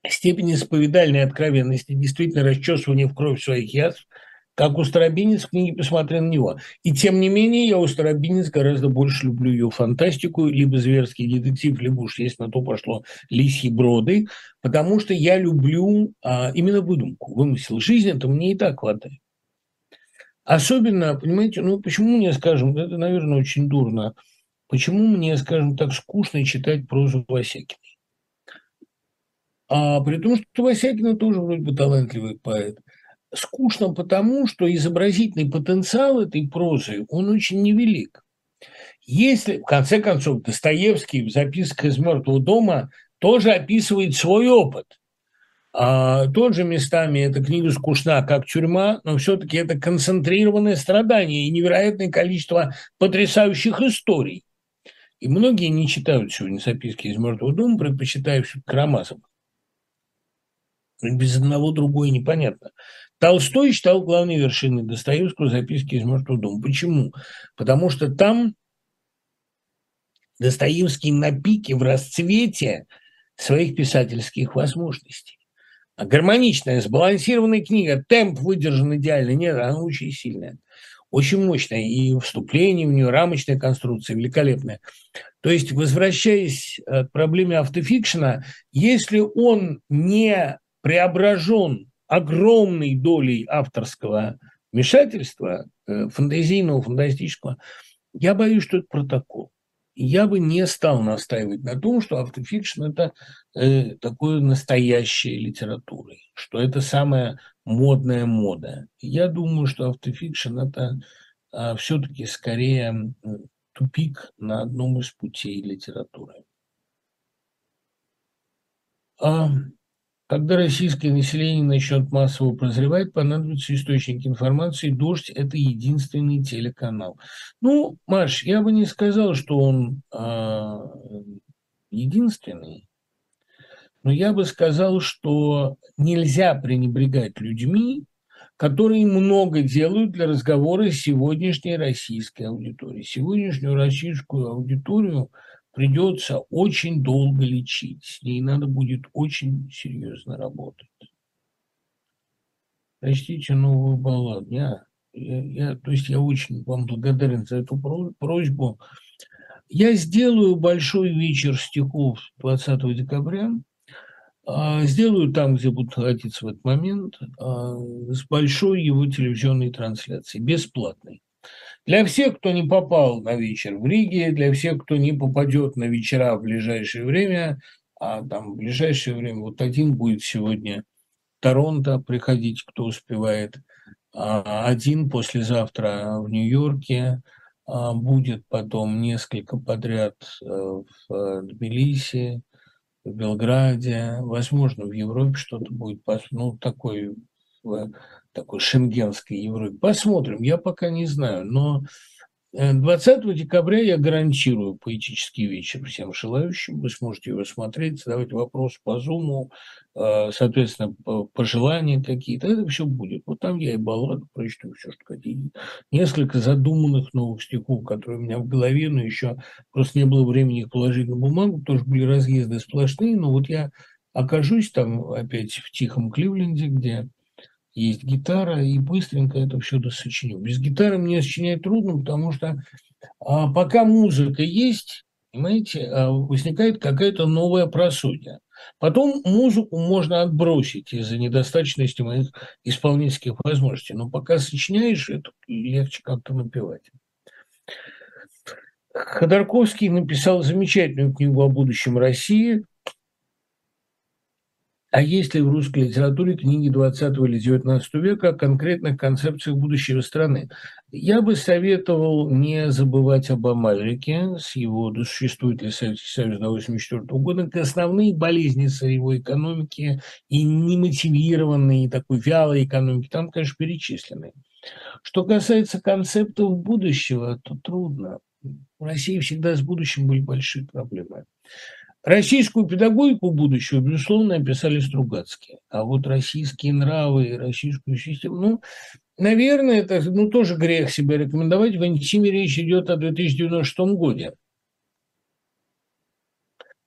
степень исповедальной откровенности, действительно расчесывание в кровь своих язв – как у Старобинец в книге «Посмотри на него». И тем не менее, я у Старобинец гораздо больше люблю ее фантастику, либо зверский детектив, либо уж если на то пошло «Лисьи броды», потому что я люблю а, именно выдумку, вымысел. Жизнь это мне и так хватает. Особенно, понимаете, ну почему мне, скажем, это, наверное, очень дурно, почему мне, скажем так, скучно читать прозу Васякиной? А при том, что Васякина тоже вроде бы талантливый поэт – скучно потому, что изобразительный потенциал этой прозы, он очень невелик. Если, в конце концов, Достоевский в записках из «Мертвого дома» тоже описывает свой опыт. А, тот же местами эта книга скучна, как тюрьма, но все-таки это концентрированное страдание и невероятное количество потрясающих историй. И многие не читают сегодня записки из «Мертвого дома», предпочитая все Карамазова. Без одного другое непонятно. Толстой считал главной вершиной Достоевского записки из мертвого дома. Почему? Потому что там Достоевский на пике, в расцвете своих писательских возможностей. А гармоничная, сбалансированная книга, темп выдержан идеально. Нет, она очень сильная, очень мощная. И вступление в нее, рамочная конструкция великолепная. То есть, возвращаясь к проблеме автофикшена, если он не преображен огромной долей авторского вмешательства, э, фантазийного, фантастического, я боюсь, что это протокол. Я бы не стал настаивать на том, что автофикшн – это э, такое настоящая литература, что это самая модная мода. Я думаю, что автофикшн – это э, все-таки скорее тупик на одном из путей литературы. А когда российское население начнет массово прозревать, понадобится источник информации. «Дождь» – это единственный телеканал. Ну, Маш, я бы не сказал, что он а, единственный, но я бы сказал, что нельзя пренебрегать людьми, которые много делают для разговора с сегодняшней российской аудиторией. Сегодняшнюю российскую аудиторию – придется очень долго лечить, с ней надо будет очень серьезно работать. Простите новую балладу. Я, я, я, то есть я очень вам благодарен за эту просьбу. Я сделаю большой вечер стихов 20 декабря. А, сделаю там, где будут находиться в этот момент, а, с большой его телевизионной трансляцией, бесплатной. Для всех, кто не попал на вечер в Риге, для всех, кто не попадет на вечера в ближайшее время, а там в ближайшее время вот один будет сегодня Торонто, приходите, кто успевает. А, один послезавтра в Нью-Йорке, а, будет потом несколько подряд э, в Тбилиси, в Белграде, возможно, в Европе что-то будет, ну, такой, такой шенгенской Европе. Посмотрим, я пока не знаю, но 20 э, декабря я гарантирую поэтический вечер всем желающим. Вы сможете его смотреть, задавать вопросы по Зуму, э, соответственно, пожелания какие-то. Это все будет. Вот там я и балладу прочту, все, что хотите. Несколько задуманных новых стихов, которые у меня в голове, но еще просто не было времени их положить на бумагу. Тоже были разъезды сплошные, но вот я окажусь там опять в тихом Кливленде, где есть гитара, и быстренько это все досочиню. Без гитары мне сочинять трудно, потому что а, пока музыка есть, понимаете, а, возникает какая-то новая просудя. Потом музыку можно отбросить из-за недостаточности моих исполнительских возможностей. Но пока сочиняешь, это легче как-то напевать. Ходорковский написал замечательную книгу о будущем России, а есть ли в русской литературе книги 20 или 19 века о конкретных концепциях будущего страны? Я бы советовал не забывать об Амальрике, с его «Существует ли Советский Союз до 1984 года», к основные болезни сырьевой экономики и немотивированной такой вялой экономики, там, конечно, перечислены. Что касается концептов будущего, то трудно. В России всегда с будущим были большие проблемы. Российскую педагогику будущего, безусловно, описали Стругацкие. А вот российские нравы и российскую систему, ну, наверное, это ну, тоже грех себя рекомендовать. В Антиме речь идет о 2096 годе.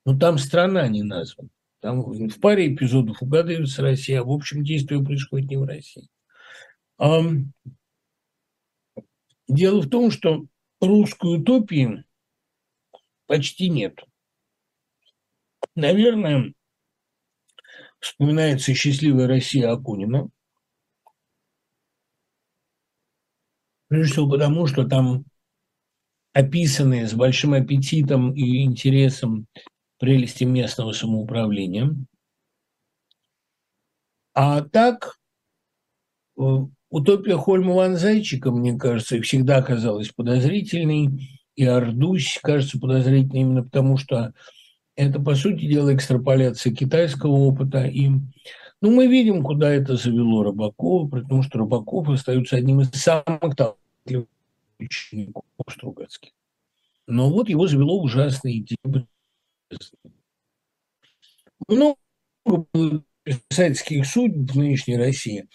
Но там страна не названа. Там в паре эпизодов угадывается Россия, а в общем действие происходит не в России. Дело в том, что русской утопии почти нету. Наверное, вспоминается счастливая Россия Акунина. Прежде всего потому, что там описаны с большим аппетитом и интересом прелести местного самоуправления. А так, э, утопия Хольма Ван Зайчика, мне кажется, всегда казалась подозрительной, и Ардусь кажется подозрительной именно потому, что это, по сути дела, экстраполяция китайского опыта. И ну, мы видим, куда это завело Рыбакова, потому что Рыбаков остается одним из самых талантливых учеников Стругацких. Но вот его завело ужасные идеи. Много писательских судеб в нынешней России,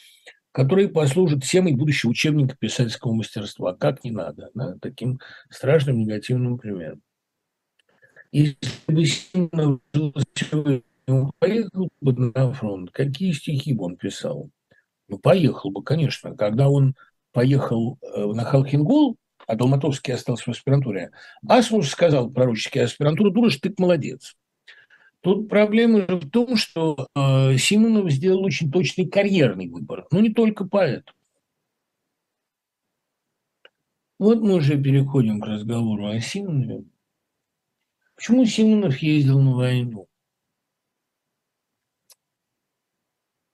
которые послужат темой будущего учебника писательского мастерства. Как не надо, да, таким страшным негативным примером. Если бы сильно поехал бы на фронт, какие стихи бы он писал? Ну, поехал бы, конечно. Когда он поехал э, на Халхингол, а Долматовский остался в аспирантуре, Асмус сказал пророческий аспирантуру, дура, ты молодец. Тут проблема же в том, что э, Симонов сделал очень точный карьерный выбор, но не только поэтому. Вот мы уже переходим к разговору о Симонове. Почему Симонов ездил на войну?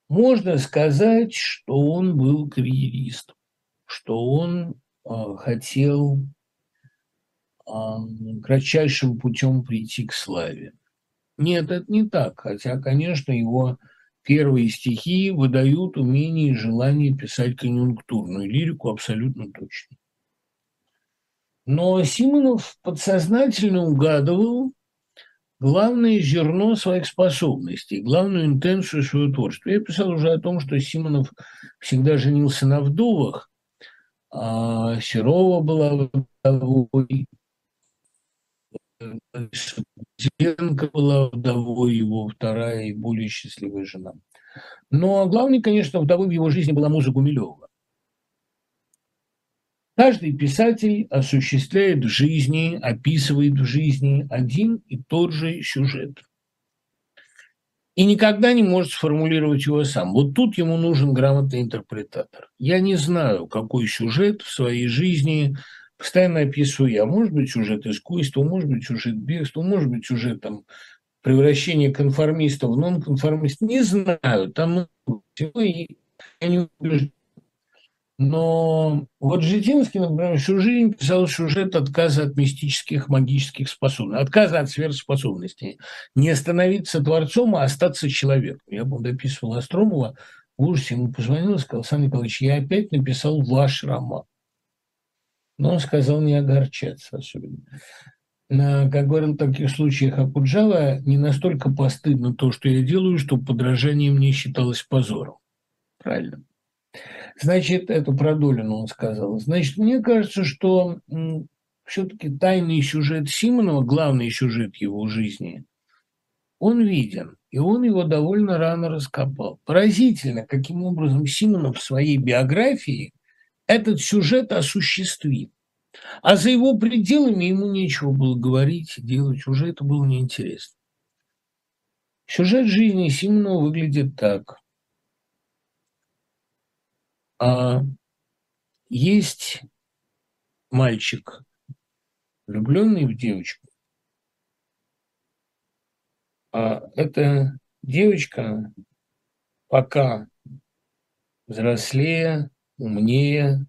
Можно сказать, что он был карьеристом, что он э, хотел э, кратчайшим путем прийти к славе. Нет, это не так, хотя, конечно, его первые стихи выдают умение и желание писать конъюнктурную лирику абсолютно точно. Но Симонов подсознательно угадывал главное зерно своих способностей, главную интенцию своего творчества. Я писал уже о том, что Симонов всегда женился на вдовах, а Серова была вдовой, Зенко была вдовой, его вторая и более счастливая жена. Но главной, конечно, вдовой в его жизни была муза Гумилева. Каждый писатель осуществляет в жизни, описывает в жизни один и тот же сюжет. И никогда не может сформулировать его сам. Вот тут ему нужен грамотный интерпретатор. Я не знаю, какой сюжет в своей жизни постоянно описываю я. Может быть, сюжет искусства, может быть, сюжет бегства, может быть, сюжет там, превращения конформиста в нонконформист. Не знаю, там всего, и я не убежден. Но вот Житинский, например, всю жизнь писал сюжет отказа от мистических магических способностей, отказа от сверхспособностей. Не становиться творцом, а остаться человеком. Я бы дописывал Остромова, в ужасе ему позвонил и сказал, Александр Николаевич, я опять написал ваш роман. Но он сказал не огорчаться особенно. Как говорил в таких случаях Акуджава, не настолько постыдно то, что я делаю, что подражание мне считалось позором. Правильно. Значит, это про Долину он сказал. Значит, мне кажется, что все-таки тайный сюжет Симонова, главный сюжет его жизни, он виден, и он его довольно рано раскопал. Поразительно, каким образом Симонов в своей биографии этот сюжет осуществит. А за его пределами ему нечего было говорить, делать, уже это было неинтересно. Сюжет жизни Симонова выглядит так. А есть мальчик, влюбленный в девочку. А эта девочка пока взрослее, умнее,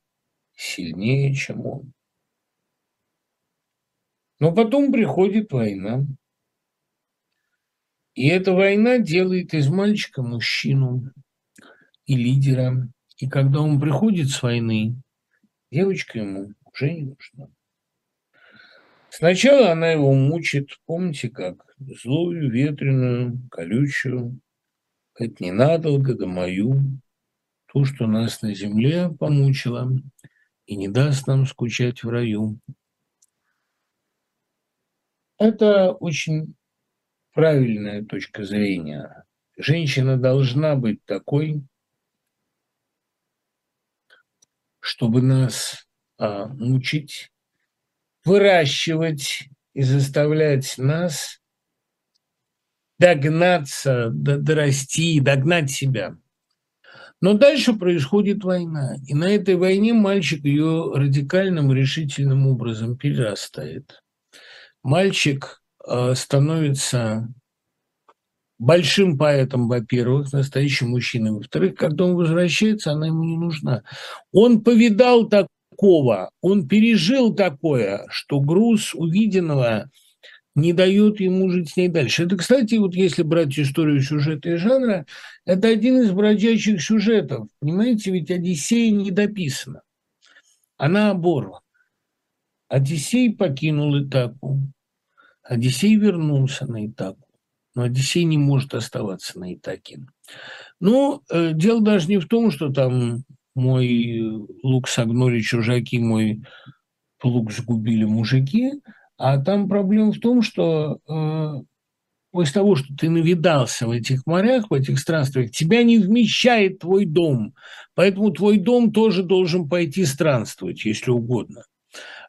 сильнее, чем он. Но потом приходит война. И эта война делает из мальчика мужчину и лидера. И когда он приходит с войны, девочка ему уже не нужна. Сначала она его мучит, помните как, злую, ветреную, колючую. Это ненадолго, да мою. То, что нас на земле помучило и не даст нам скучать в раю. Это очень правильная точка зрения. Женщина должна быть такой, чтобы нас а, мучить, выращивать и заставлять нас догнаться, дорасти, догнать себя. Но дальше происходит война, и на этой войне мальчик ее радикальным, решительным образом перерастает. Мальчик а, становится большим поэтом, во-первых, настоящим мужчиной. Во-вторых, когда он возвращается, она ему не нужна. Он повидал такого, он пережил такое, что груз увиденного не дает ему жить с ней дальше. Это, кстати, вот если брать историю сюжета и жанра, это один из бродячих сюжетов. Понимаете, ведь Одиссея не дописана. Она оборвана. Одиссей покинул Итаку. Одиссей вернулся на Итаку. Но Одиссей не может оставаться на Итаке. Ну, э, дело даже не в том, что там мой лук согнули чужаки, мой лук сгубили мужики, а там проблема в том, что э, после того, что ты навидался в этих морях, в этих странствиях, тебя не вмещает твой дом. Поэтому твой дом тоже должен пойти странствовать, если угодно.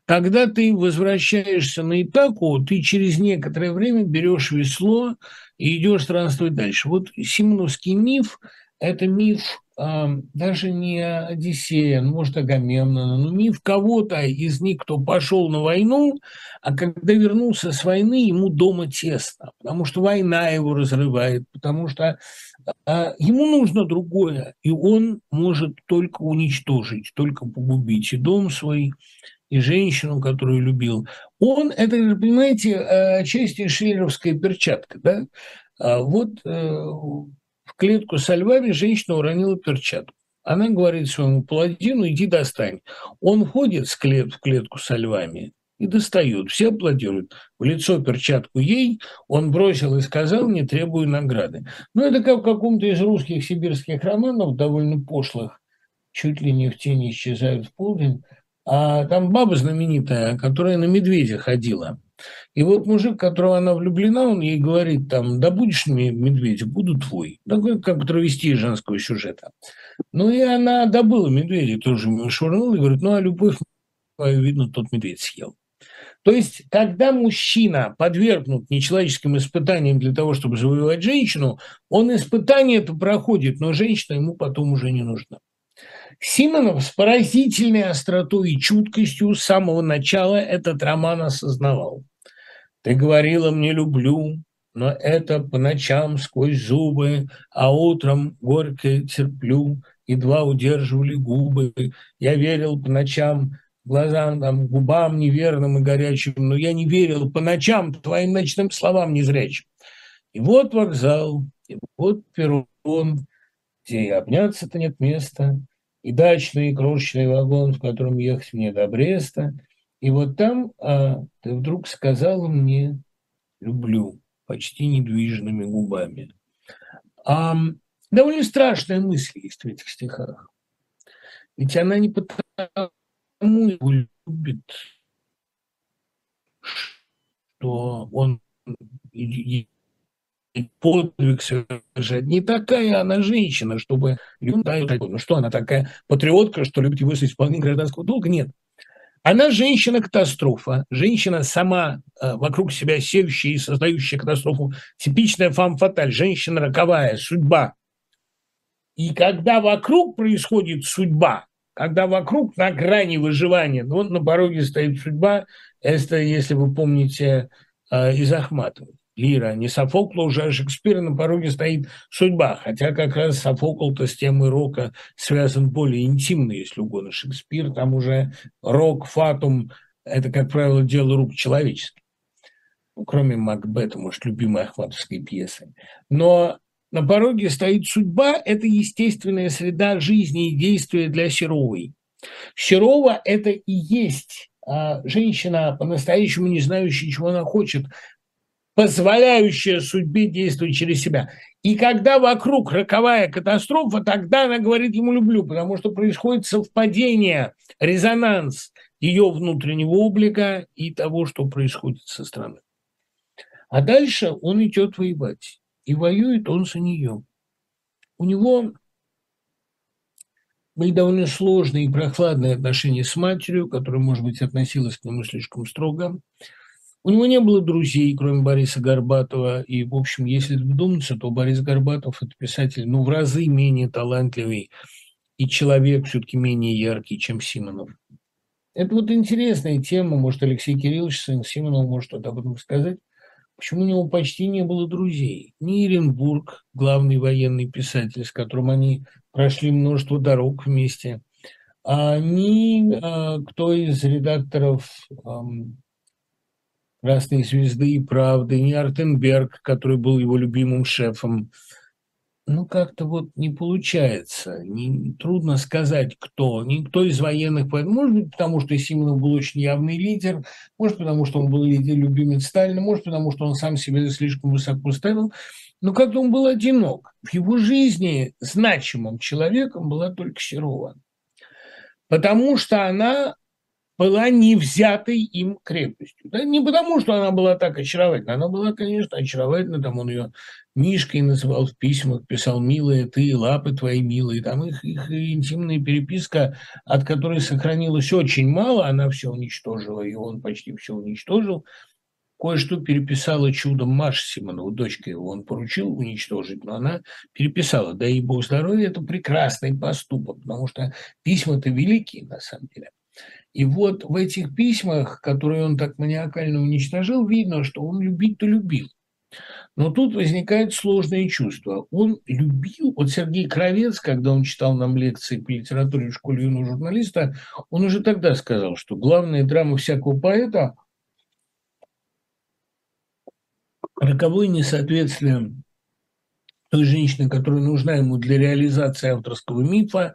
Когда ты возвращаешься на Итаку, ты через некоторое время берешь весло и идешь странствовать дальше. Вот Симоновский миф – это миф даже не Одиссея, ну, может, Агамемнона, но миф кого-то из них, кто пошел на войну, а когда вернулся с войны, ему дома тесно, потому что война его разрывает, потому что э, ему нужно другое, и он может только уничтожить, только погубить и дом свой, и женщину, которую любил. Он, это, понимаете, э, отчасти шиллеровская перчатка, да? А вот э, в клетку со львами женщина уронила перчатку. Она говорит своему паладину, иди достань. Он ходит в, клет, в клетку со львами и достает. Все аплодируют. В лицо перчатку ей он бросил и сказал, не требую награды. Ну, это как в каком-то из русских сибирских романов, довольно пошлых, чуть ли не в тени исчезают в полдень, а там баба знаменитая, которая на медведя ходила. И вот мужик, которого она влюблена, он ей говорит там, да будешь мне медведя, буду твой. Такой как травести женского сюжета. Ну и она добыла медведя, тоже швырнула и говорит, ну а любовь видно, тот медведь съел. То есть, когда мужчина подвергнут нечеловеческим испытаниям для того, чтобы завоевать женщину, он испытание это проходит, но женщина ему потом уже не нужна. Симонов с поразительной остротой и чуткостью с самого начала этот роман осознавал. «Ты говорила мне люблю, но это по ночам сквозь зубы, а утром горько терплю, едва удерживали губы. Я верил по ночам глазам, там, губам неверным и горячим, но я не верил по ночам твоим ночным словам незрячим. И вот вокзал, и вот перрон, где и обняться-то нет места, и дачный крошечный вагон, в котором ехать мне до Бреста. И вот там а, ты вдруг сказала мне «люблю» почти недвижными губами. А, довольно страшная мысль есть в этих стихах. Ведь она не потому его любит, что он подвиг совершать. Не такая она женщина, чтобы... Ну что она такая патриотка, что любит его с исполнением гражданского долга? Нет. Она женщина-катастрофа, женщина сама э, вокруг себя сеющая и создающая катастрофу, типичная фам-фаталь, женщина роковая, судьба. И когда вокруг происходит судьба, когда вокруг на грани выживания, ну вот на пороге стоит судьба, это, если вы помните, э, из Ахматовой. Лира, не Софокла уже, а Шекспира на пороге стоит судьба. Хотя как раз Софокл-то с темой рока связан более интимно, если угодно. Шекспир, там уже рок, фатум – это, как правило, дело рук человеческих. Ну, кроме Макбета, может, любимой ахватовской пьесы. Но на пороге стоит судьба – это естественная среда жизни и действия для Серовой. Серова – это и есть а, женщина, по-настоящему не знающая, чего она хочет, позволяющая судьбе действовать через себя. И когда вокруг роковая катастрофа, тогда она говорит ему «люблю», потому что происходит совпадение, резонанс ее внутреннего облика и того, что происходит со стороны. А дальше он идет воевать. И воюет он за нее. У него были довольно сложные и прохладные отношения с матерью, которая, может быть, относилась к нему слишком строго. У него не было друзей, кроме Бориса Горбатова. И, в общем, если вдуматься, то Борис Горбатов – это писатель, ну, в разы менее талантливый и человек все-таки менее яркий, чем Симонов. Это вот интересная тема. Может, Алексей Кириллович, сын Симонов, может что-то об этом сказать. Почему у него почти не было друзей? Ни Иренбург, главный военный писатель, с которым они прошли множество дорог вместе, а ни а, кто из редакторов «Красной звезды» и «Правды», ни Артенберг, который был его любимым шефом. Ну, как-то вот не получается. Не, трудно сказать, кто. Никто из военных. Может быть, потому что Симонов был очень явный лидер, может, потому что он был лидер, любимец Сталина, может, потому что он сам себя слишком высоко ставил. Но как-то он был одинок. В его жизни значимым человеком была только Серова. Потому что она была не взятой им крепостью. Да? Не потому, что она была так очаровательна. Она была, конечно, очаровательна. Там он ее Мишкой называл в письмах, писал «милая ты, лапы твои милые». Там их, их интимная переписка, от которой сохранилось очень мало, она все уничтожила, и он почти все уничтожил. Кое-что переписала чудом Маша Симонова, дочка его, он поручил уничтожить, но она переписала. Да и бог здоровья, это прекрасный поступок, потому что письма-то великие, на самом деле. И вот в этих письмах, которые он так маниакально уничтожил, видно, что он любить-то любил. Но тут возникает сложное чувство. Он любил, вот Сергей Кровец, когда он читал нам лекции по литературе в школе юного журналиста, он уже тогда сказал, что главная драма всякого поэта – роковое несоответствие той женщины, которая нужна ему для реализации авторского мифа,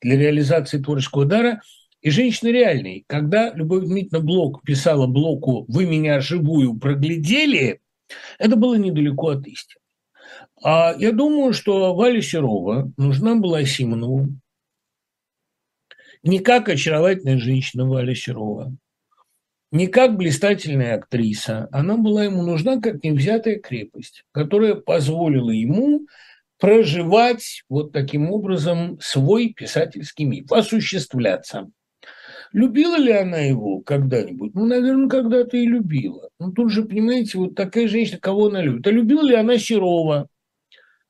для реализации творческого дара – и женщины реальные. Когда Любовь Дмитриевна Блок писала Блоку «Вы меня живую проглядели», это было недалеко от истины. А я думаю, что Валя Серова нужна была Симонову не как очаровательная женщина Валя Серова, не как блистательная актриса. Она была ему нужна как невзятая крепость, которая позволила ему проживать вот таким образом свой писательский миф, осуществляться. Любила ли она его когда-нибудь? Ну, наверное, когда-то и любила. Ну, тут же, понимаете, вот такая женщина, кого она любит. А любила ли она Серова?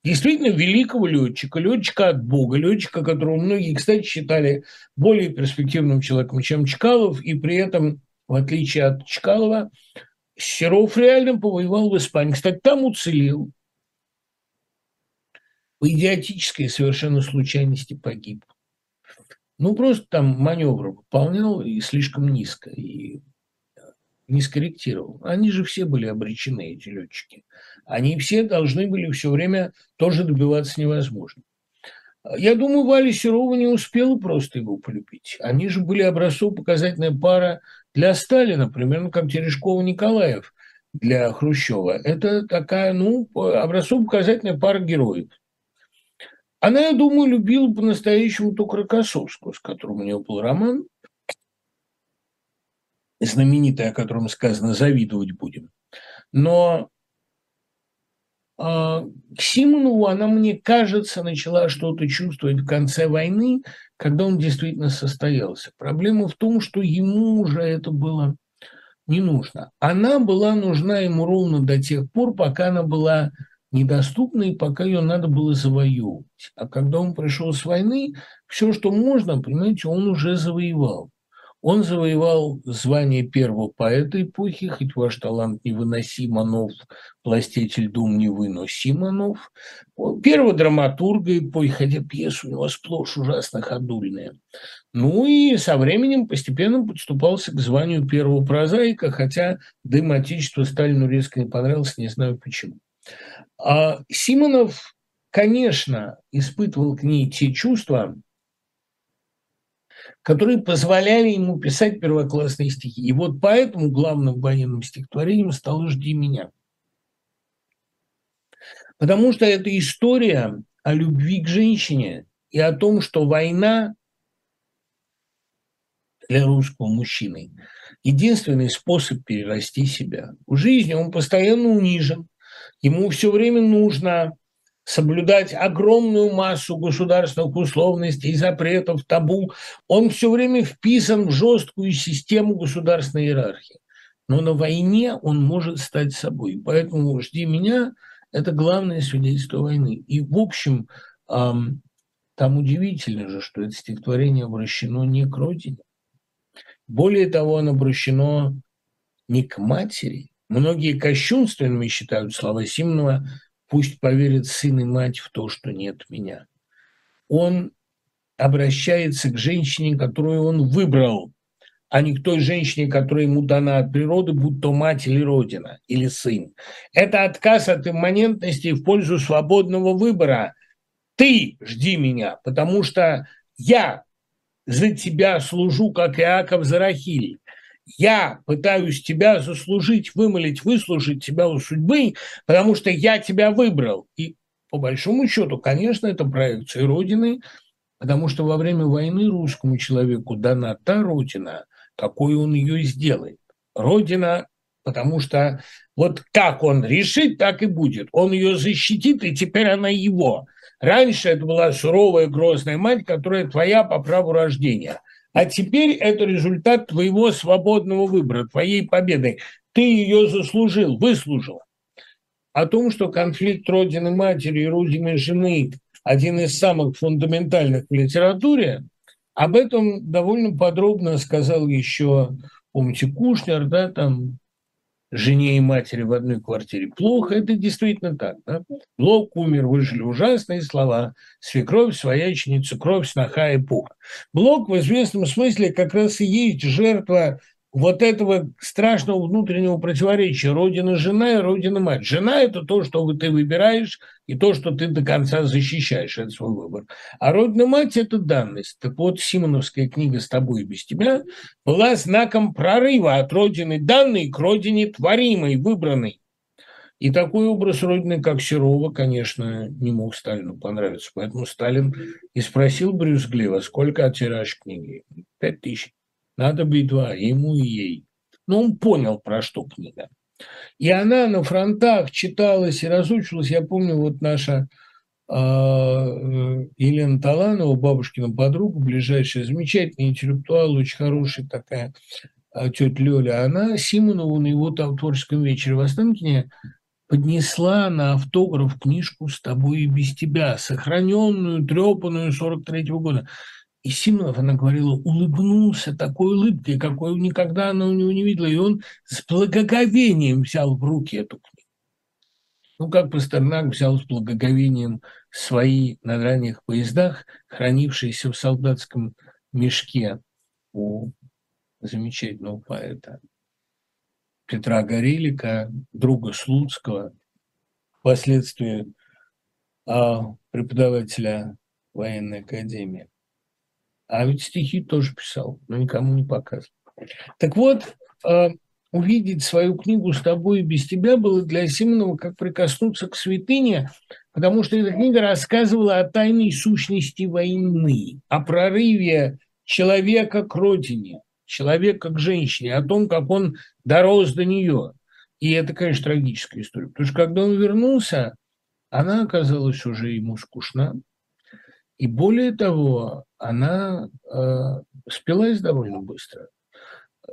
Действительно великого летчика, летчика от Бога, летчика, которого многие, кстати, считали более перспективным человеком, чем Чкалов, и при этом, в отличие от Чкалова, Серов реально повоевал в Испании. Кстати, там уцелел. По идиотической совершенно случайности погиб. Ну, просто там маневр выполнял и слишком низко, и не скорректировал. Они же все были обречены, эти летчики. Они все должны были все время тоже добиваться невозможно. Я думаю, Валя Серова не успела просто его полюбить. Они же были образцово-показательная пара для Сталина, примерно как Терешкова-Николаев для Хрущева. Это такая, ну, образцово-показательная пара героев. Она, я думаю, любила по-настоящему только Рокоссовскую, с которым у нее был роман, знаменитый, о котором сказано «завидовать будем». Но а, к Симонову она, мне кажется, начала что-то чувствовать в конце войны, когда он действительно состоялся. Проблема в том, что ему уже это было не нужно. Она была нужна ему ровно до тех пор, пока она была недоступна и пока ее надо было завоевывать. А когда он пришел с войны, все, что можно, понимаете, он уже завоевал. Он завоевал звание первого поэта эпохи, хоть ваш талант невыносим, Анов, властитель дум невыносим, Анов. Первого драматурга эпохи, хотя пьеса у него сплошь ужасно ходульная. Ну и со временем постепенно подступался к званию первого прозаика, хотя дым Отечества Сталину резко не понравился, не знаю почему. А Симонов, конечно, испытывал к ней те чувства, которые позволяли ему писать первоклассные стихи. И вот поэтому главным военным стихотворением стало «Жди меня». Потому что это история о любви к женщине и о том, что война для русского мужчины единственный способ перерасти себя. В жизни он постоянно унижен, ему все время нужно соблюдать огромную массу государственных условностей, запретов, табу. Он все время вписан в жесткую систему государственной иерархии. Но на войне он может стать собой. Поэтому «Жди меня» – это главное свидетельство войны. И, в общем, там удивительно же, что это стихотворение обращено не к родине. Более того, оно обращено не к матери. Многие кощунственными считают слова Симонова Пусть поверит сын и мать в то, что нет меня. Он обращается к женщине, которую он выбрал, а не к той женщине, которая ему дана от природы, будь то мать или родина, или сын. Это отказ от имманентности в пользу свободного выбора. Ты жди меня, потому что я за тебя служу, как Иаков за Рахиль я пытаюсь тебя заслужить, вымолить, выслужить тебя у судьбы, потому что я тебя выбрал. И по большому счету, конечно, это проекция Родины, потому что во время войны русскому человеку дана та Родина, какой он ее сделает. Родина, потому что вот как он решит, так и будет. Он ее защитит, и теперь она его. Раньше это была суровая, грозная мать, которая твоя по праву рождения. А теперь это результат твоего свободного выбора, твоей победы. Ты ее заслужил, выслужил. О том, что конфликт Родины матери и Родины жены один из самых фундаментальных в литературе, об этом довольно подробно сказал еще, помните, Кушнер, да, там жене и матери в одной квартире плохо, это действительно так. Да? Блок умер, выжили ужасные слова. Свекровь, свояченица, кровь, сноха и пух. Блок в известном смысле как раз и есть жертва вот этого страшного внутреннего противоречия родина-жена и родина-мать. Жена – это то, что ты выбираешь, и то, что ты до конца защищаешь, это свой выбор. А родина-мать – это данность. Так вот, Симоновская книга «С тобой и без тебя» была знаком прорыва от родины данной к родине творимой, выбранной. И такой образ Родины, как Серова, конечно, не мог Сталину понравиться. Поэтому Сталин и спросил брюзгливо, сколько тираж книги? Пять тысяч. Надо битва ему и ей. Но он понял, про что книга. И она на фронтах читалась и разучивалась. Я помню, вот наша э, Елена Таланова, бабушкина подруга, ближайшая, замечательный интеллектуал, очень хорошая такая э, тетя Лёля, она Симонову на его там творческом вечере в Останкине поднесла на автограф книжку «С тобой и без тебя», сохраненную, трепанную 43 -го года. И Симонов, она говорила, улыбнулся такой улыбкой, какой никогда она у него не видела, и он с благоговением взял в руки эту книгу. Ну, как Пастернак взял с благоговением свои на ранних поездах, хранившиеся в солдатском мешке у замечательного поэта Петра Горелика, друга Слуцкого, впоследствии а, преподавателя военной академии. А ведь стихи тоже писал, но никому не показывал. Так вот, а, увидеть свою книгу с тобой и без тебя было для Симонова как прикоснуться к святыне, потому что эта книга рассказывала о тайной сущности войны, о прорыве человека к родине, человека к женщине, о том, как он дорос до нее. И это, конечно, трагическая история. Потому что когда он вернулся, она оказалась уже ему скучна. И более того, она э, спилась довольно быстро.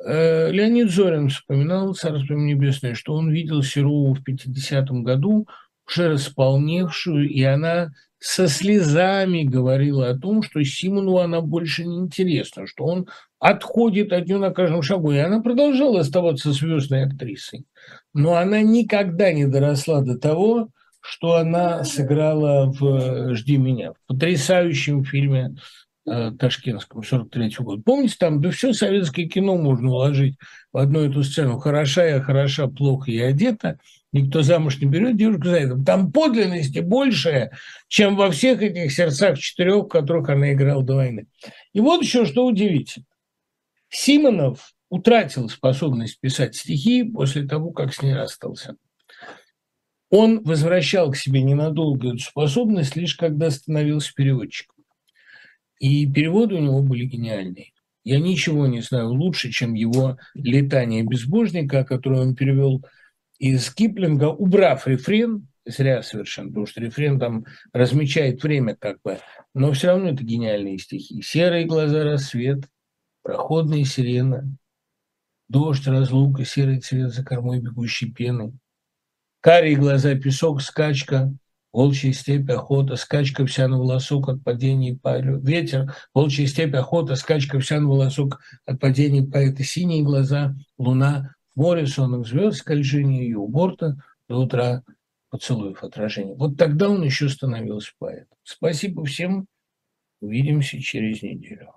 Э, Леонид Зорин вспоминал, царство небесное, что он видел Серову в 50-м году, уже располневшую, и она со слезами говорила о том, что Симону она больше не интересна, что он отходит от нее на каждом шагу. И она продолжала оставаться звездной актрисой. Но она никогда не доросла до того, что она сыграла в «Жди меня», в потрясающем фильме Ташкентском 43 -го года. Помните, там, да все советское кино можно уложить в одну эту сцену. Хороша я, хороша, плохо я одета – никто замуж не берет девушку за это. Там подлинности больше, чем во всех этих сердцах четырех, в которых она играла до войны. И вот еще что удивительно. Симонов утратил способность писать стихи после того, как с ней расстался. Он возвращал к себе ненадолго эту способность, лишь когда становился переводчиком. И переводы у него были гениальные. Я ничего не знаю лучше, чем его «Летание безбожника», которое он перевел из Киплинга, убрав рефрен, зря совершенно, потому что рефрен там размечает время как бы, но все равно это гениальные стихи. «Серые глаза, рассвет», «Проходная сирена», «Дождь, разлука, серый цвет за кормой бегущей пены», «Карие глаза, песок, скачка», волчья степь, охота, скачка вся на волосок от падения и полет. Ветер, волчья степь, охота, скачка вся на волосок от падения и полет. Синие глаза, луна, море сонных звезд, скольжение ее у борта до утра поцелуев отражения. Вот тогда он еще становился поэтом. Спасибо всем. Увидимся через неделю.